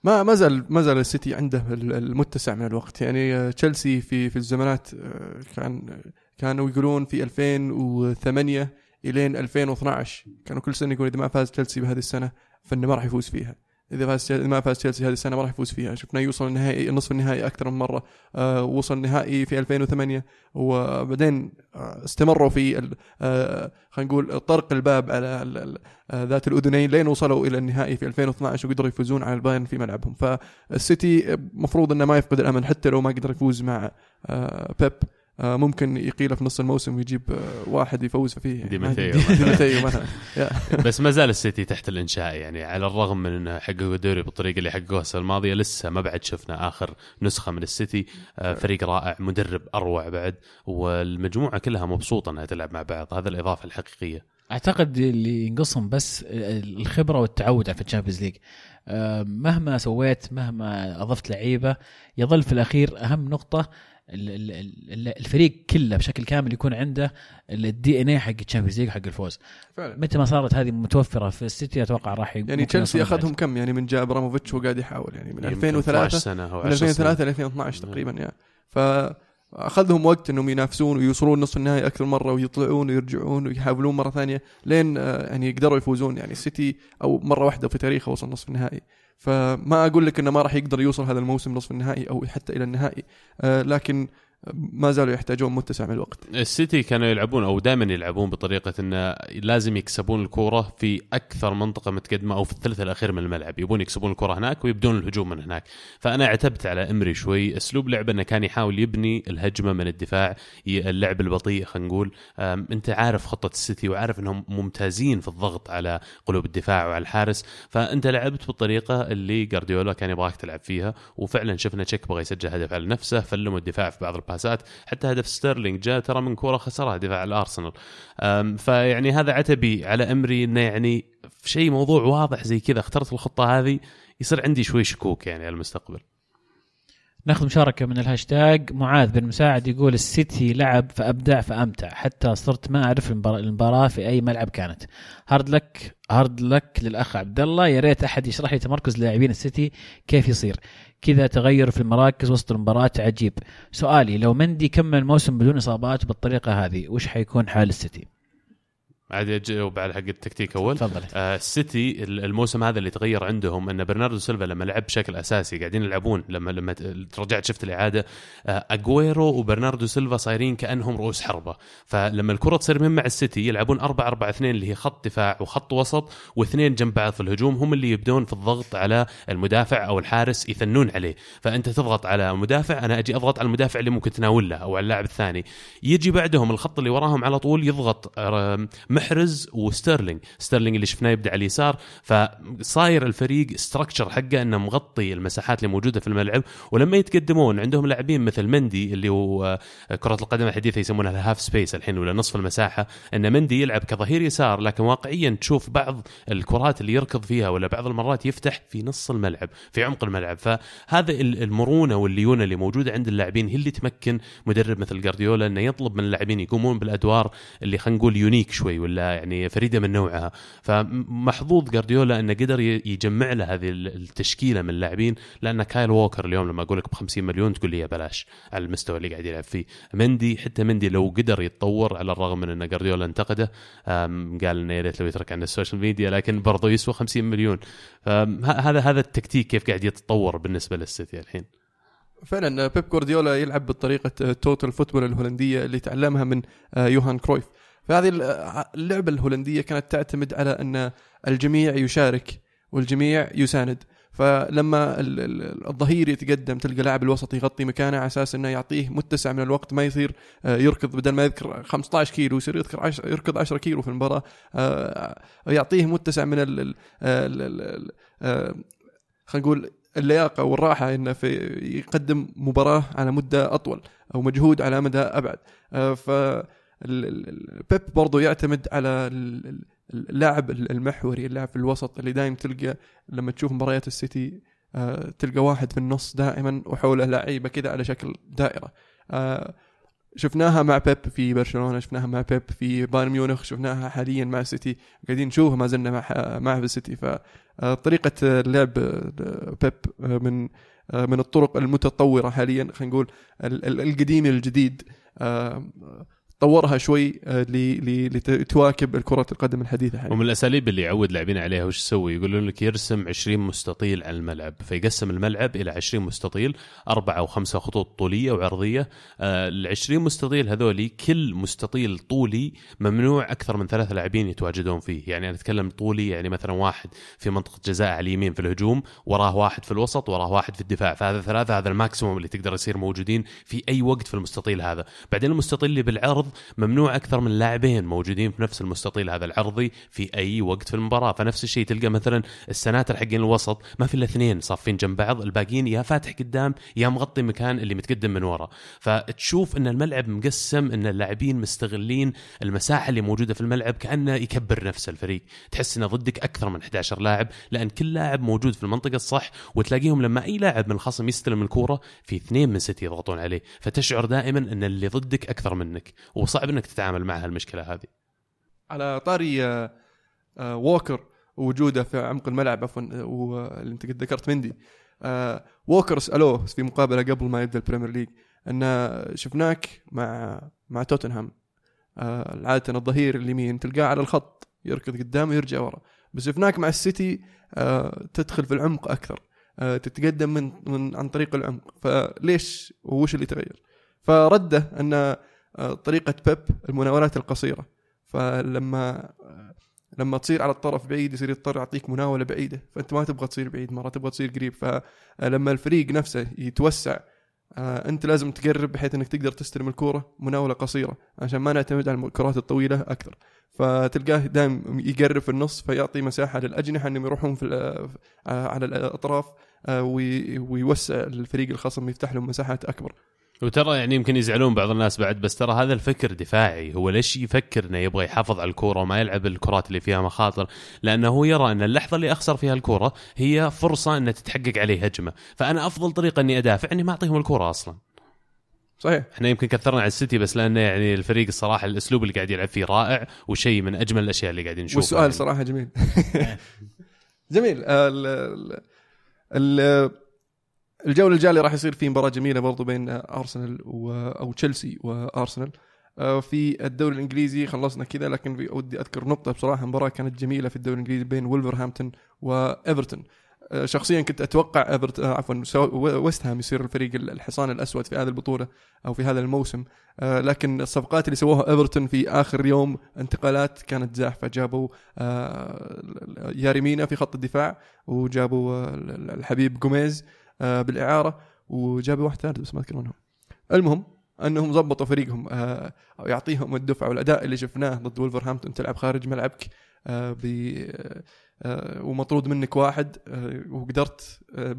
ما ما زال ما زال السيتي عنده ال- المتسع من الوقت. يعني تشيلسي في في الزمانات آه، كان كانوا يقولون في 2008 إلين 2012 كانوا كل سنة يقولون إذا ما فاز تشيلسي بهذه السنة فإنه ما راح يفوز فيها. إذا فاز ما فاز تشيلسي هذه السنة ما راح يفوز فيها. شفناه يوصل النهائي نصف النهائي أكثر من مرة. آه وصل نهائي في 2008 وبعدين آه استمروا في آه خلينا نقول طرق الباب على آه ذات الأذنين لين وصلوا إلى النهائي في 2012 وقدروا يفوزون على البايرن في ملعبهم. فالسيتي مفروض إنه ما يفقد الأمل حتى لو ما قدر يفوز مع آه بيب. ممكن يقيله في نص الموسم ويجيب آه واحد يفوز فيه. دي ما- ماتيو. دي- مثلاً. دي ماتيو مثلا [LAUGHS] يا. بس ما زال السيتي تحت الانشاء يعني على الرغم من إنه حققوا الدوري بالطريقة اللي حققوها السنة الماضية لسه ما بعد شفنا آخر نسخة من السيتي آه، فريق رائع مدرب أروع بعد والمجموعة كلها مبسوطة إنها تلعب مع بعض. هذا الإضافة الحقيقية. أعتقد اللي ينقصهم بس الخبرة والتعود على ال Champions League آه، مهما سويت مهما أضفت لعيبة يظل في الأخير أهم نقطة الفريق كله بشكل كامل يكون عنده ال DNA حق ال Champions League حق الفوز. فعلا. متى ما صارت هذه متوفرة في السيتي أتوقع راح يعني تشيلسي أخذهم كم؟ يعني من جاء إبراموفيتش وقاعد يحاول يعني من يمكن 2003 12 سنة أو من 10 سنين 2003 ل 2012 تقريبا يعني فاخذهم وقت إنهم ينافسون ويوصلون نصف النهائي أكثر مرة ويطلعون ويرجعون ويحاولون مرة ثانية لين آه، يعني يقدروا يفوزون. يعني السيتي أو مرة واحدة في تاريخه وصل نصف النهائي. فما أقول لك إنه ما راح يقدر يوصل هذا الموسم نصف النهائي أو حتى إلى النهائي. آه، لكن ما زالوا يحتاجون متسع من الوقت. السيتي كانوا يلعبون أو دائما يلعبون بطريقة انه لازم يكسبون الكورة في أكثر منطقة متقدمة أو في الثلث الأخير من الملعب. يبون يكسبون الكورة هناك ويبدون الهجوم من هناك. فأنا اعتبت على أمري شوي أسلوب لعبه إنه كان يحاول يبني الهجمة من الدفاع اللعب البطيء خلينا نقول. أنت عارف خطة السيتي وعارف إنهم ممتازين في الضغط على قلوب الدفاع وعلى الحارس. فأنت لعبت بالطريقة اللي جارديولا كان يبغاك تلعب فيها. وفعلا شفنا تشيك بغى يسجل هدف على نفسه فلموا الدفاع في بعض الباسات حتى هدف ستيرلينج جاء ترى من كورة خسرها دفاع الأرسنال. فيعني هذا عتبي على أمري إنه يعني في شيء موضوع واضح زي كذا اخترت الخطة هذه يصير عندي شوي شكوك يعني على المستقبل. ناخذ مشاركة من الهاشتاق. معاذ بن مساعد يقول السيتي لعب فأبدع فأمتع. حتى صرت ما أعرف المبار- المباراة في أي ملعب كانت. hard luck hard luck للأخ عبد الله. يا ريت أحد يشرح لي تمركز لاعبين السيتي. كيف يصير؟ كذا تغير في المراكز وسط المباراة. عجيب. سؤالي لو مندي كمل الموسم بدون إصابات بالطريقة هذه وش حيكون حال السيتي؟ عاد اجاوب على حق التكتيك أول. تفضل آه، السيتي ال- الموسم هذا اللي تغير عندهم أن برناردو سيلفا لما لعب بشكل أساسي قاعدين يلعبون لما لما رجعت شفت الإعادة آه، اجويرو وبرناردو سيلفا صايرين كأنهم رؤوس حربة. فلما الكرة تصير من مع السيتي يلعبون 4 4 2 اللي هي خط دفاع وخط وسط واثنين جنب بعض في الهجوم هم اللي يبدون في الضغط على المدافع أو الحارس يثنون عليه. فأنت تضغط على مدافع أنا أجي أضغط على المدافع اللي ممكن تناول له أو على اللاعب الثاني. يجي بعدهم الخط اللي وراهم على طول يضغط آه، محرز وستيرلينج. ستيرلينج اللي شفناه يبدأ على اليسار. فصاير الفريق structure حقه إنه مغطي المساحات اللي موجودة في الملعب. ولما يتقدمون عندهم لاعبين مثل مندي اللي هو آه، كرة القدم الحديثة يسمونها ال half space الحين ولا نصف المساحة. إن مندي يلعب كظهير يسار لكن واقعيا تشوف بعض الكرات اللي يركض فيها ولا بعض المرات يفتح في نص الملعب في عمق الملعب. فهذا ال- المرونة والليونة اللي موجودة عند اللاعبين هي اللي تمكن مدرب مثل جارديولا إنه يطلب من اللاعبين يقومون بالأدوار اللي خلينا نقول unique شوي ولا يعني فريدة من نوعها. فمحظوظ جارديولا إنه قدر يجمع له هذه التشكيلة من اللاعبين لأن كايل ووكر اليوم لما أقول لك ب 50 مليون تقول لي يا بلاش على المستوى اللي قاعد يلعب فيه. مندي حتى مندي لو قدر يتطور على الرغم من إن جارديولا انتقده قال إنه يا ريت لو يترك عن ال social media لكن برضه يسوى 50 مليون. فهذا هذا التكتيك كيف قاعد يتطور بالنسبة للسيتي الحين. فعلا بيب جوارديولا يلعب بطريقة total football الهولندية اللي تعلمها من آه، يوهان كرويف. فهذه ال- اللعبة الهولندية كانت تعتمد على أن الجميع يشارك والجميع يساند. فلما ال- ال- الظهير يتقدم تلقى لاعب الوسط يغطي مكانه على أساس إنه يعطيه متسع من الوقت ما يصير آه، يركض بدل ما يركض 15 كيلو يصير يركض 10 يركض 10 كيلو في المباراة. آه، يعطيه متسع من ال آه، خلينا نقول اللياقة والراحة إنه في يقدم مباراة على مدة أطول أو مجهود على مدى أبعد. ف بيب برضو يعتمد على ال- ال- اللاعب المحوري اللاعب في الوسط اللي دائما تلقى لما تشوف مباريات السيتي آه، تلقى واحد في النص دائما وحوله لعيبة كذا على شكل دائرة. آه، شفناها مع بيب في برشلونة شفناها مع بيب في بايرن ميونخ شفناها حاليا مع السيتي. قاعدين نشوفها ما زلنا مع في السيتي. فطريقه آه، بيب آه، من من الطرق المتطورة حاليا خلينا نقول ال- ال- القديم الجديد طورها شوي آه، لتواكب الكرة القدم الحديثة حاليا. ومن الأساليب اللي يعود لاعبين عليها وش يسوي؟ يقولون لك يرسم 20 مستطيل على الملعب فيقسم الملعب إلى 20 مستطيل أربعة أو خمسة خطوط طولية وعرضية. آه، ال 20 مستطيل هذولي كل مستطيل طولي ممنوع أكثر من ثلاثة لاعبين يتواجدون فيه، يعني أنا أتكلم طولي يعني مثلا واحد في منطقة جزاء على اليمين في الهجوم، وراه واحد في الوسط، وراه واحد في الدفاع، فهذا ثلاثة هذا الماكسيموم اللي تقدر يصير موجودين في أي وقت في المستطيل هذا، بعدين المستطيل اللي بالعرض ممنوع أكثر من لاعبين موجودين في نفس المستطيل هذا العرضي في أي وقت في المباراة. فنفس الشيء تلقى مثلا السناتر حقين الوسط ما في إلا اثنين صافين جنب بعض الباقيين يا فاتح قدام يا مغطي مكان اللي متقدم من ورا. فتشوف إن الملعب مقسم إن اللاعبين مستغلين المساحة اللي موجودة في الملعب كأنه يكبر نفس الفريق. تحس إنه ضدك أكثر من 11 لاعب لأن كل لاعب موجود في المنطقة الصح وتلاقيهم لما أي لاعب من الخصم يستلم الكورة في اثنين من سيتي يضغطون عليه. فتشعر دائما إن اللي ضدك أكثر منك. وصعب إنك تتعامل مع هالمشكلة هذه. على طاري آه، آه، ووكر ووجوده في عمق الملعب عفوا واللي أنت قد ذكرت مندي آه، ووكر سألوه في مقابلة قبل ما يبدأ البريمير ليج أن شفناك مع مع توتنهام. عاده الظهير اليمين تلقاه على الخط يركض قدام ويرجع ورا. بس شفناك مع السيتي تدخل في العمق أكثر. تتقدم من من عن طريق العمق. فليش وش اللي تغير؟ فرده أن آه، طريقة بيب المناولات القصيرة. فلما لما تصير على الطرف بعيد يصير يضطر يعطيك مناولة بعيدة فأنت ما تبغى تصير بعيد مرة تبغى تصير قريب. فلما الفريق نفسه يتوسع آه، أنت لازم تقرب بحيث أنك تقدر تستلم الكورة مناولة قصيرة عشان ما نعتمد على الكرات الطويلة أكثر. فتلقاه دائم يقرب في النص فيعطي مساحة للأجنحة إنهم يروحون في آه، على الأطراف آه، وي- ويوسع الفريق الخصم يفتح لهم مساحات أكبر. وترى يعني يمكن يزعلون بعض الناس بعد بس ترى هذا الفكر دفاعي. هو ليش يفكر انه يبغى يحافظ على الكورة وما يلعب الكرات اللي فيها مخاطر؟ لأنه هو يرى أن اللحظة اللي أخسر فيها الكورة هي فرصة أن تتحقق عليه هجمة. فأنا أفضل طريقة أني أدافع أني ما أعطيهم الكورة أصلا. صحيح. إحنا يمكن كثرنا على السيتي بس لأنه يعني الفريق الصراحة الأسلوب اللي قاعد يلعب فيه رائع وشيء من أجمل الأشياء اللي قاعدين نشوفها والسؤال يعني. صراحة جميل. [LAUGHS] جميل. آه، ال- ال- ال- الجولة الجاية راح يصير في مباراة جميلة برضو بين أرسنال و أو تشيلسي وأرسنال. آه، في الدوري الإنجليزي خلصنا كذا لكن ودي أذكر نقطة بصراحة مباراة كانت جميلة في الدوري الإنجليزي بين ولفرهامبتون وإيفرتون. آه، شخصيا كنت أتوقع ايفرت آه، عفوا ويست هام يصير الفريق الحصان الأسود في هذه البطولة أو في هذا الموسم. لكن الصفقات اللي سووها إيفرتون في آخر يوم انتقالات كانت زاحفة. جابوا ياريمينا في خط الدفاع وجابوا الحبيب جوميز. بالإعارة وجابوا واحد ثالث بس ما أذكر منهم. المهم أنهم ضبطوا فريقهم آه، يعطيهم الدفعة والأداء اللي شفناه ضد ولفرهامبتون تلعب خارج ملعبك آه، آه، ومطرود منك واحد آه، وقدرت آه،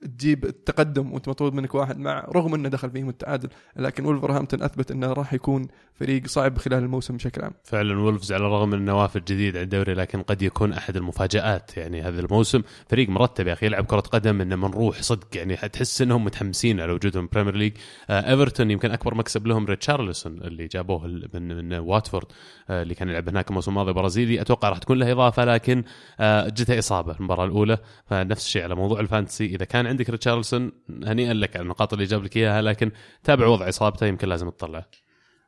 تجيب التقدم وانت مطرود منك واحد مع رغم انه دخل فيهم التعادل لكن ولفرهامبتون أثبت إنه راح يكون فريق صعب خلال الموسم بشكل عام. فعلا وولفز على الرغم من إنه وافد جديد على الدوري لكن قد يكون أحد المفاجآت يعني هذا الموسم. فريق مرتب يا أخي يلعب كرة قدم إنه من روح صدق يعني تحس إنهم متحمسين على وجودهم بريمير ليج آه ايفرتون يمكن أكبر مكسب لهم ريتشارلسون اللي جابوه من من واتفورد آه اللي كان يلعب هناك الموسم الماضي برازيلي. أتوقع راح تكون له إضافة لكن آه جته إصابة المباراة الأولى. فنفس الشيء على موضوع ال fantasy. إذا كان عندك ريتشارلسون هنيئا لك على النقاط اللي جاب لك إياها لكن تابع وضع إصابته يمكن لازم تطلع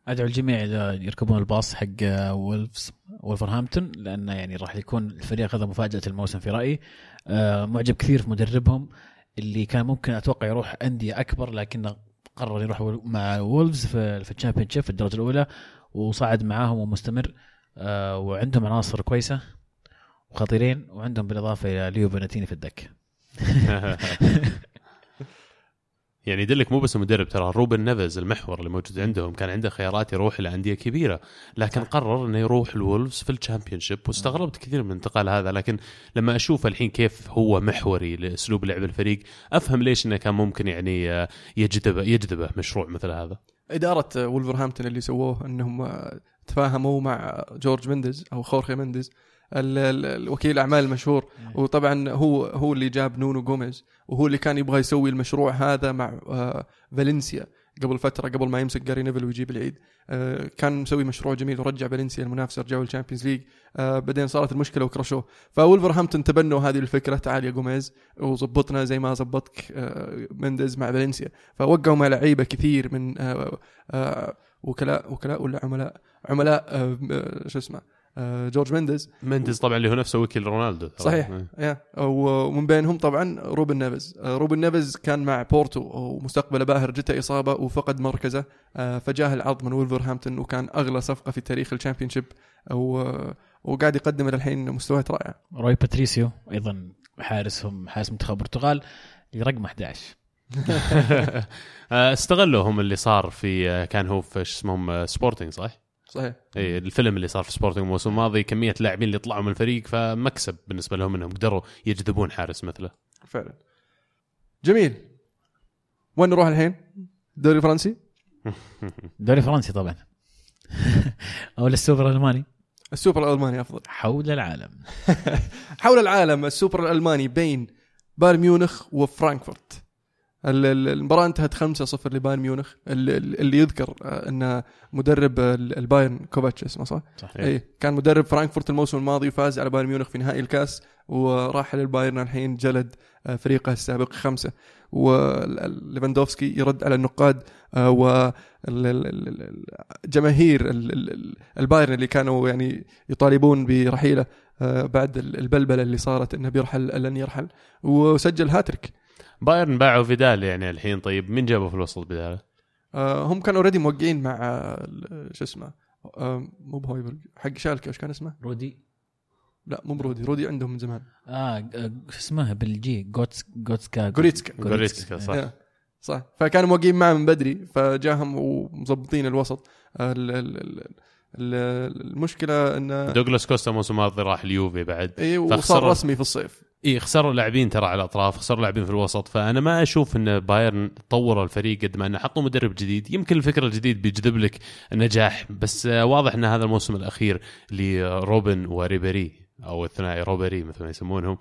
أدعو الجميع يركبون الباص حق وولفز ولفرهامبتون لأنه يعني راح يكون الفريق هذا مفاجأة الموسم في رأيي. آه، معجب كثير في مدربهم اللي كان ممكن أتوقع يروح أندية أكبر لكنه قرر يروح مع وولفز في الشامبيونشيب في الدرجة الأولى وصعد معاهم ومستمر. آه، وعندهم عناصر كويسة وخطيرين وعندهم بالإضافة إلى ليو بناتيني في الدكة. [LAUGHS] يعني يدلك مو بس المدرب ترى روبن نيفز المحور اللي موجود عندهم كان عنده خيارات يروح إلى أندية كبيرة لكن قرر إنه يروح الولفز في الشامبيونشيب واستغربت كثير من الانتقال هذا لكن لما أشوف الحين كيف هو محوري لأسلوب لعب الفريق أفهم ليش إنه كان ممكن يعني آه، يجذبه يجذبه مشروع مثل هذا. إدارة ولفرهامبتون اللي سووه إنهم تفاهموا مع جورج مندز أو خورخي مندز الوكيل الاعمال المشهور وطبعا هو هو اللي جاب نونو جوميز وهو اللي كان يبغى يسوي المشروع هذا مع آه، فالنسيا قبل فترة قبل ما يمسك جاري نيفل ويجيب العيد. آه، كان مسوي مشروع جميل ورجع فالنسيا المنافسه رجعوا الشامبيونز ليج. آه، بعدين صارت المشكلة وكرشوه. فولفرهامبتون تبنوا هذه الفكرة تعال يا جوميز وظبطنا زي ما ظبطك مندز مع فالنسيا. فوقعوا مع لعيبة كثير من وكلاء وكلاء ولا عملاء؟ عملاء شو اسمه؟ جورج مندز. مندز طبعا اللي هو نفسه وكيل رونالدو. صحيح. يا. ومن بينهم طبعا روبن نيفز آه، روبن نيفز كان مع بورتو ومستقبله باهر جته إصابة وفقد مركزه. آه، فجاه العرض من ولفرهامبتون وكان أغلى صفقة في تاريخ الشامبيونشيب. وقاعد يقدم إلى الحين مستويات رائعة. روي باتريسيو أيضا حارسهم حارس منتخب البرتغال رقم 11 [LAUGHS] آه، استغلوا هم اللي صار في آه، كان هو في شو اسمهم آه، سبورتنج صح؟ صحيح. اي الفيلم اللي صار في سبورتنج الموسم الماضي كمية لاعبين اللي طلعوا من الفريق فمكسب بالنسبة لهم إنهم قدروا يجذبون حارس مثله. فعلا. جميل. وين نروح الحين؟ الدوري الفرنسي الدوري [LAUGHS] الفرنسي طبعا. [LAUGHS] أو السوبر الألماني. السوبر الألماني أفضل. حول العالم. [LAUGHS] حول العالم السوبر الألماني بين بايرن ميونخ وفرانكفورت. المباراة انتهت 5-0 لبايرن ميونخ ال- ال- اللي يذكر آه، أن مدرب ال- البايرن كوفاتش اسمه صح؟ صح إيه. اي كان مدرب فرانكفورت الموسم الماضي وفاز على بايرن ميونخ في نهائي الكاس وراح للبايرن الحين جلد آه، فريقه السابق خمسة وليفاندوفسكي يرد على النقاد وجماهير البايرن اللي كانوا يعني يطالبون برحيله آه، بعد ال- البلبله اللي صارت انه بيرحل لن يرحل وسجل هاتريك بايرن باعوا فيدال يعني الحين طيب مين جابه في الوسط بداله؟ آه، هم كانوا already موقعين مع آه، ال- شو اسمه آه، مو بهويبرغ حق شالكة إيش كان اسمه؟ رودي. لا مو رودي رودي عندهم من زمان. آه شو اسمه بالجي جوتس جوتسكا جوريتسكا جوريتسكا صح. yeah، صح. فكانوا موقعين معه من بدري فجاهم ومظبطين الوسط. ال- ال- ال- ال- المشكلة انه دوغلاس كوستا الموسم الماضي راح اليوفي بعد. اي وصار. رسمي في الصيف. إي خسروا لاعبين ترى على الأطراف خسروا لاعبين في الوسط. فأنا ما أشوف إن بايرن طور الفريق قد ما إنه حطوا مدرب جديد. يمكن الفكر الجديد بيجذب لك النجاح بس آه، واضح إن هذا الموسم الأخير لروبن وريبيري أو الثنائي روبري مثل ما يسمونهم.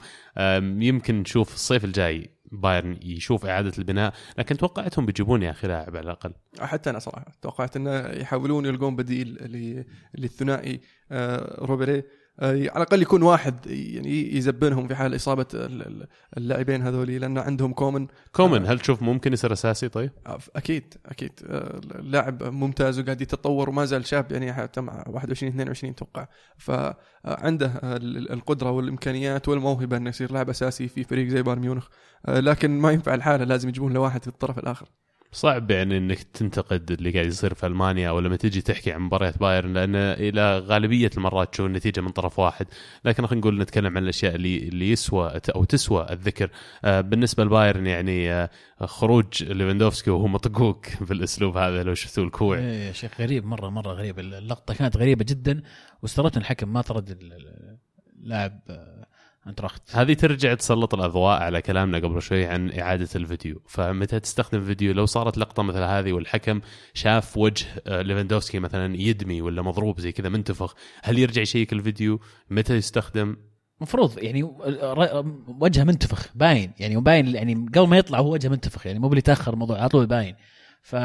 يمكن نشوف الصيف الجاي بايرن يشوف إعادة البناء لكن توقعتهم بيجيبون يا أخي لاعب على الأقل. حتى أنا صراحة توقعت إنه يحاولون يلقون بديل للثنائي آه، روبري على الأقل يكون واحد يعني يزبنهم في حال إصابة ال- ال- اللاعبين هذولي لأن عندهم كومان كومان هل تشوف ممكن يصير أساسي طيب؟ أكيد أكيد. آه، لاعب ممتاز وقاعد يتطور وما زال شاب يعني حتى مع 21 22 أتوقع فعنده ال- القدرة والإمكانيات والموهبة إنه يصير لاعب أساسي في فريق زي بايرن ميونخ. آه، لكن ما ينفع الحالة لازم يجيبون له واحد في الطرف الآخر. صعب يعني إنك تنتقد اللي قاعد يصير في ألمانيا أو لما تجي تحكي عن مباريات بايرن لأن إلى غالبية المرات تشوف النتيجة من طرف واحد، لكن خلينا نقول نتكلم عن الأشياء اللي اللي يسوى أو تسوى الذكر. آه، بالنسبة لبايرن يعني آه، خروج ليفاندوفسكي وهو مطقوق [LAUGHS] بالأسلوب هذا لو شفتوا الكوع. إيه يا شيخ غريب مرة مرة غريب. اللقطة كانت غريبة جدا واستغربت الحكم ما طرد ال- ال- اللاعب آه، انتراخت هذه ترجع تسلط الأضواء على كلامنا قبل شوي عن إعادة الفيديو. فمتى تستخدم فيديو؟ لو صارت لقطة مثل هذه والحكم شاف وجه آه، ليفاندوفسكي مثلا يدمي ولا مضروب زي كذا منتفخ هل يرجع يشيك الفيديو؟ متى يستخدم؟ المفروض يعني ر- وجهه منتفخ باين. يعني باين يعني قبل ما يطلع هو وجهه منتفخ يعني مو باللي تأخر الموضوع على طول باين. ف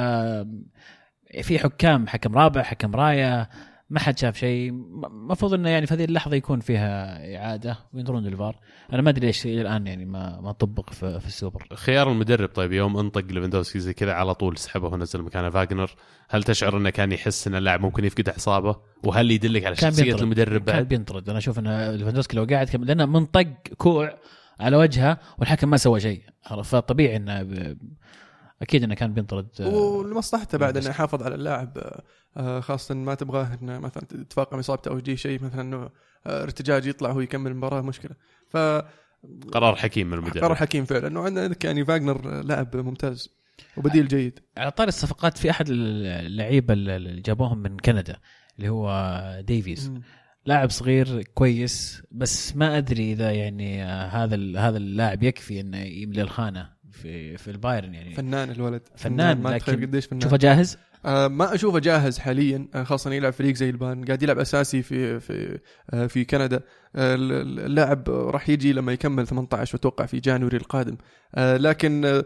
في حكام حكم رابع حكم راية ما حد شاف شيء. المفروض إنه يعني في هذه اللحظة يكون فيها إعادة وينظرون للفار. أنا ما أدري ليش إلى الآن يعني ما ما طبق في, في السوبر. خيار المدرب طيب يوم انطق ليفاندوفسكي زي كذا على طول سحبه ونزل مكانه فاجنر هل تشعر إنه كان يحس إن اللاعب ممكن يفقد اعصابه وهل يدلك على كان شخصية بينطرد. المدرب كان بعد؟ بينطرد. أنا أشوف إن ليفاندوسكي لو قاعد كم... لأنه منطق كوع على وجهه والحكم ما سوى شيء؟ فطبيعي إنه ب... أكيد إنه كان بينطرد. ولمصلحته بعد إنه يحافظ على اللاعب. خاصة ما تبغاه إنه مثلا تتفاقم اصابته أو يجي شيء مثلا إنه آه، ارتجاج يطلع هو يكمل المباراة مشكلة. ف قرار حكيم من المدرب. قرار حكيم فعلا. إنه عندك يعني فاجنر لاعب ممتاز وبديل جيد. على طاري الصفقات في أحد اللعيبة اللي جابوهم من كندا اللي هو ديفيز. لاعب صغير كويس بس ما أدري إذا يعني آه، هذا هذا اللاعب يكفي إنه يملي الخانة في في البايرن يعني. فنان الولد. فنان، ما لكن قديش فنان. تشوفه جاهز؟ آه ما أشوفه جاهز حاليا آه خاصه يلعب فريق زي البايرن قاعد يلعب أساسي في في آه في كندا. آه اللاعب راح يجي لما يكمل 18 وأتوقع في January القادم. آه لكن آه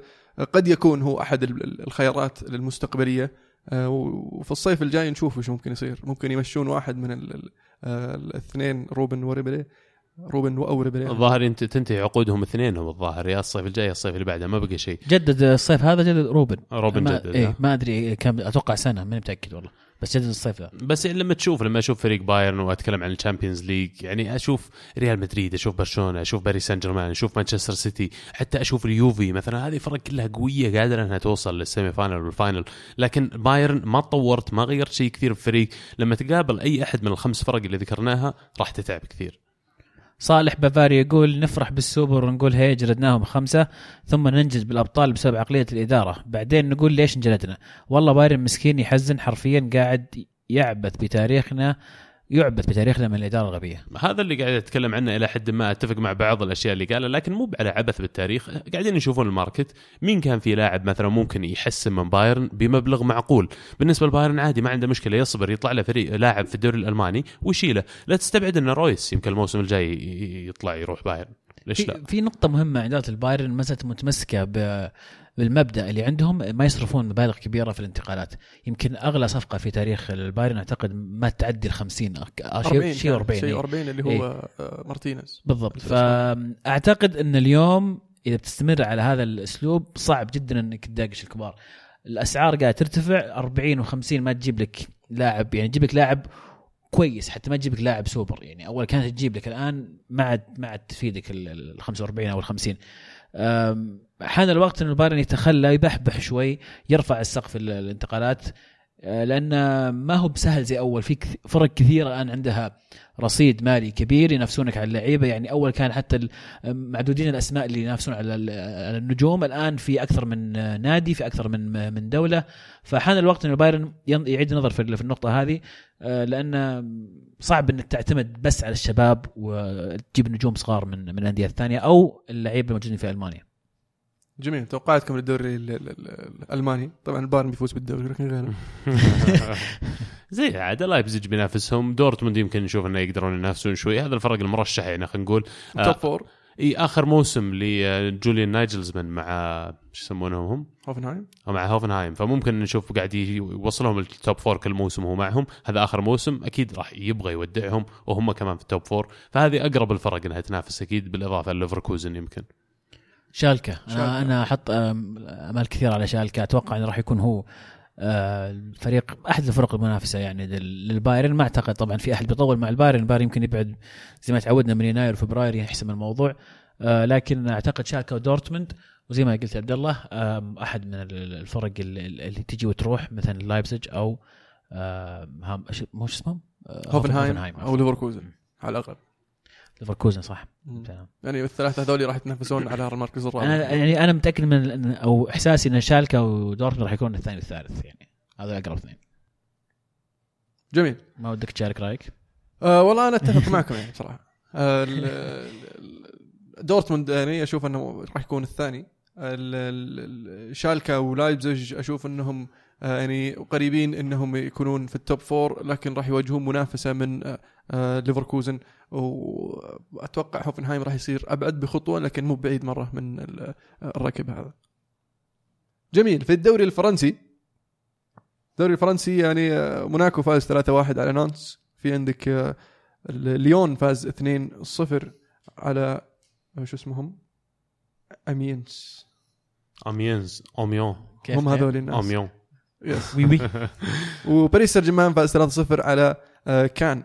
قد يكون هو أحد ال- ال- الخيارات المستقبلية. آه وفي الصيف الجاي نشوف إيش ممكن يصير. ممكن يمشون واحد من ال- ال- آه الاثنين روبن وريبري روبن أو ريبري الظاهر انت تنتهي عقودهم اثنينهم الظاهر. يا الصيف الجاي يا الصيف اللي بعده ما بقى شيء. جدد الصيف هذا جدد روبن. روبن ما جدد إيه ها؟ ما أدري كم أتوقع سنة ماني متأكد والله. بس جدد الصيف ذا بس لما تشوف لما أشوف فريق بايرن وأتكلم عن ال Champions League يعني أشوف ريال مدريد أشوف برشلونة أشوف باريس سان جيرمان أشوف مانشستر سيتي حتى أشوف اليوفي مثلا. هذه فرق كلها قوية قادرة إنها توصل لل semi-final وال final. لكن بايرن ما تطورت ما غيرت شيء كثير في الفريق. لما تقابل أي أحد من الخمس فرق اللي ذكرناها راح تتعب كثير. صالح بافاري يقول نفرح بالسوبر ونقول هيه جلدناهم خمسة ثم ننجز بالأبطال بسبب عقلية الإدارة. بعدين نقول ليش انجلدنا؟ والله بايرن مسكين يحزن حرفيا قاعد يعبث بتاريخنا يعبث بتاريخنا من الإدارة الغبية. هذا اللي قاعد أتكلم عنه إلى حد ما أتفق مع بعض الأشياء اللي قالها لكن مو على عبث بالتاريخ. قاعدين يشوفون ال market مين كان في لاعب مثلا ممكن يحسن من بايرن بمبلغ معقول؟ بالنسبة لبايرن عادي ما عنده مشكلة يصبر يطلع له فريق لاعب في الدوري الألماني ويشيله. لا تستبعد إن رويس يمكن الموسم الجاي يطلع يروح بايرن. ليش لا؟ في, نقطة مهمة عند إدارة البايرن ما زالت متمسكة ب- بالمبدا اللي عندهم ما يصرفون مبالغ كبيرة في الانتقالات. يمكن أغلى صفقة في تاريخ البايرن أعتقد ما تعدي ال 50 أو شيء شيء 40 شيء إيه. 40 اللي هو آه، مارتينيز. بالضبط. فأعتقد إن اليوم إذا بتستمر على هذا الأسلوب صعب جدا إنك تداقش الكبار. الأسعار قاعدة ترتفع 40 و50 ما تجيب لك لاعب يعني تجيب لك لاعب كويس حتى ما تجيب لك لاعب سوبر. يعني أول كانت تجيب لك الآن ما عاد ما عاد تفيدك ال- ال 45 أو ال 50 أم، حان الوقت ان البايرن يتخلى يبحبح شوي يرفع السقف ال- الانتقالات أه، لأن ما هو بسهل زي أول. في فرق كثيرة الآن عندها رصيد مالي كبير ينافسونك على اللعيبة. يعني أول كان حتى معدودين الأسماء اللي ينافسون على ال- على النجوم. الآن في أكثر من نادي في أكثر من من دولة. فحان الوقت ان البايرن يعيد النظر في النقطة هذه أه، لأن صعب إنك تعتمد بس على الشباب وتجيب نجوم صغار من من الأندية الثانية أو اللعيبه الموجودين في ألمانيا. جميل. توقعاتكم للدوري ال- ال- ال- الألماني. طبعا البايرن بيفوز بالدوري لكن غيره. [LAUGHS] زي عاد لايبزيج بينافسهم. دورتموند يمكن نشوف إنه يقدرون ينافسون شوي. هذا الفرق المرشح يعني خلينا نقول. آه، top four. إي آخر موسم لجوليان نايجلزمان مع شو يسمونهم هم؟ هوفنهايم. مع هوفنهايم. فممكن نشوف قاعد يوصلهم ال top four كل موسم وهو معهم. هذا آخر موسم أكيد راح يبغى يودعهم وهم كمان في ال top four. فهذه أقرب الفرق إنها تنافس أكيد بالإضافة لليفركوزن يمكن. شالكة. شالكة. أنا أنا أحط أمال كثير على شالكة. أتوقع إنه راح يكون هو آه، الفريق أحد الفرق المنافسة يعني لل- للبايرن. ما أعتقد طبعا في أحد بيطول مع البايرن. البايرن يمكن يبعد زي ما تعودنا من يناير وفبراير يحسم الموضوع. آه، لكن أعتقد شالكة ودورتموند. وزي ما قلت عبد الله أحد من ال- ال- الفرق اللي, تجي وتروح مثلا لايبزيج أو هام مو شو اسمهم؟ آه، هوفنهايم. أو ليفركوزن على الأقل. ليفركوزن صح. يعني الثلاثة هذول راح يتنافسون على المركز الرابع. أنا يعني أنا متأكد من أو إحساسي إن شالكة ودورتموند راح يكون الثاني والثالث يعني. هذا أقرب اثنين. جميل. ما ودك تشارك رأيك؟ آه والله أنا أتفق [LAUGHS] معكم يعني بصراحه ال- دورتموند يعني أشوف انه راح يكون الثاني. ال- ال- ال- شالكا ولايبزج أشوف إنهم آه، يعني قريبين إنهم يكونون في ال top four لكن راح يواجهون منافسة من آه، ليفركوزن. وأتوقع هوفنهايم راح يصير أبعد بخطوة لكن مو بعيد مرة من ال- الركب هذا. جميل. في الدوري الفرنسي الدوري الفرنسي يعني آه، موناكو فاز 3-1 على نانس. في عندك آه، ليون فاز 2-0 على آه، شو اسمهم؟ أمينس. امينز أوميون. هم هذول الناس. أوميون. يس وي وي. [LAUGHS] وباريس سان جيرمان فاز 3-0 على آه، كان.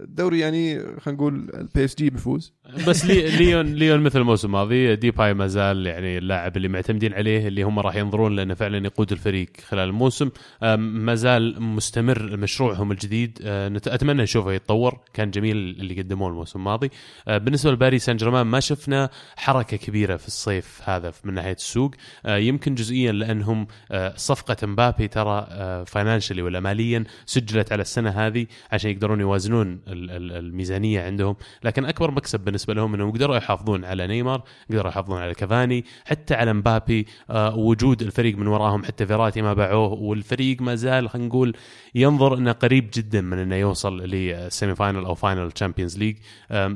الدوري يعني خلينا نقول البي اس جي بيفوز بس ليون ليون مثل الموسم الماضي ديباي ما زال يعني اللاعب اللي معتمدين عليه اللي هم راح ينظرون لأنه فعلا يقود الفريق خلال الموسم. ما زال مستمر مشروعهم الجديد. أه، أتمنى نشوفه يتطور. كان جميل اللي قدموه الموسم الماضي أه، بالنسبة لباريس سان جيرمان ما شفنا حركة كبيرة في الصيف هذا من ناحية السوق. أه، يمكن جزئيا لأنهم صفقة مبابي ترى financially ولا ماليا سجلت على السنة هذه عشان يقدرون يوازنون ال- ال- الميزانية عندهم. لكن أكبر مكسب بالنسبة لهم إنهم قدروا يحافظون على نيمار قدروا يحافظون على كافاني حتى على مبابي. آه وجود الفريق من وراهم حتى فيراتي ما باعوه والفريق ما زال خلينا نقول ينظر إنه قريب جدا من إنه يوصل لل semi-final أو final تشامبيونز ليج.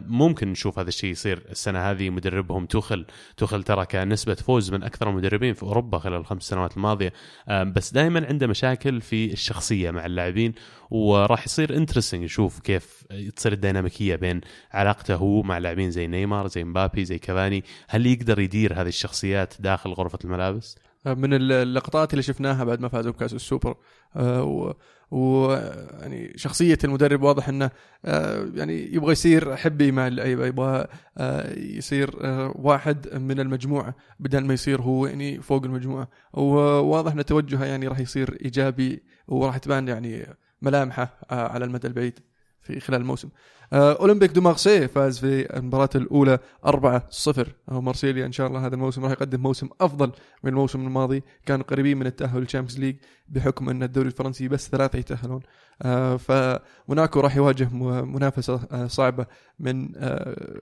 ممكن نشوف هذا الشيء يصير السنة هذه. مدربهم توخل توخل ترى كان نسبه فوز من أكثر المدربين في أوروبا خلال الخمس سنوات الماضية. آم، بس دائما عنده مشاكل في الشخصية مع اللاعبين. وراح يصير interesting نشوف كيف تصير الديناميكية بين علاقته هو مع لاعبين زي نيمار زي مبابي زي كافاني. هل يقدر يدير هذه الشخصيات داخل غرفة الملابس؟ من اللقطات اللي شفناها بعد ما فازوا بكأس السوبر. آه، و و يعني شخصية المدرب واضح إنه آه، يعني يبغى يصير حبي مع اللعيبة يبغى آه، يصير آه، واحد من المجموعة بدل ما يصير هو يعني فوق المجموعة. وواضح إن توجهه يعني راح يصير إيجابي وراح تبان يعني ملامحه آه، على المدى البعيد في خلال الموسم. آه، أولمبيك دو مارسي فاز في المباراة الأولى 4-0 آه، مارسيليا إن شاء الله هذا الموسم راح يقدم موسم أفضل من الموسم الماضي. كانوا قريبين من التأهل للشامبيونز ليج بحكم أن الدوري الفرنسي بس ثلاثة يتأهلون. آه، فموناكو راح يواجه منافسة صعبة من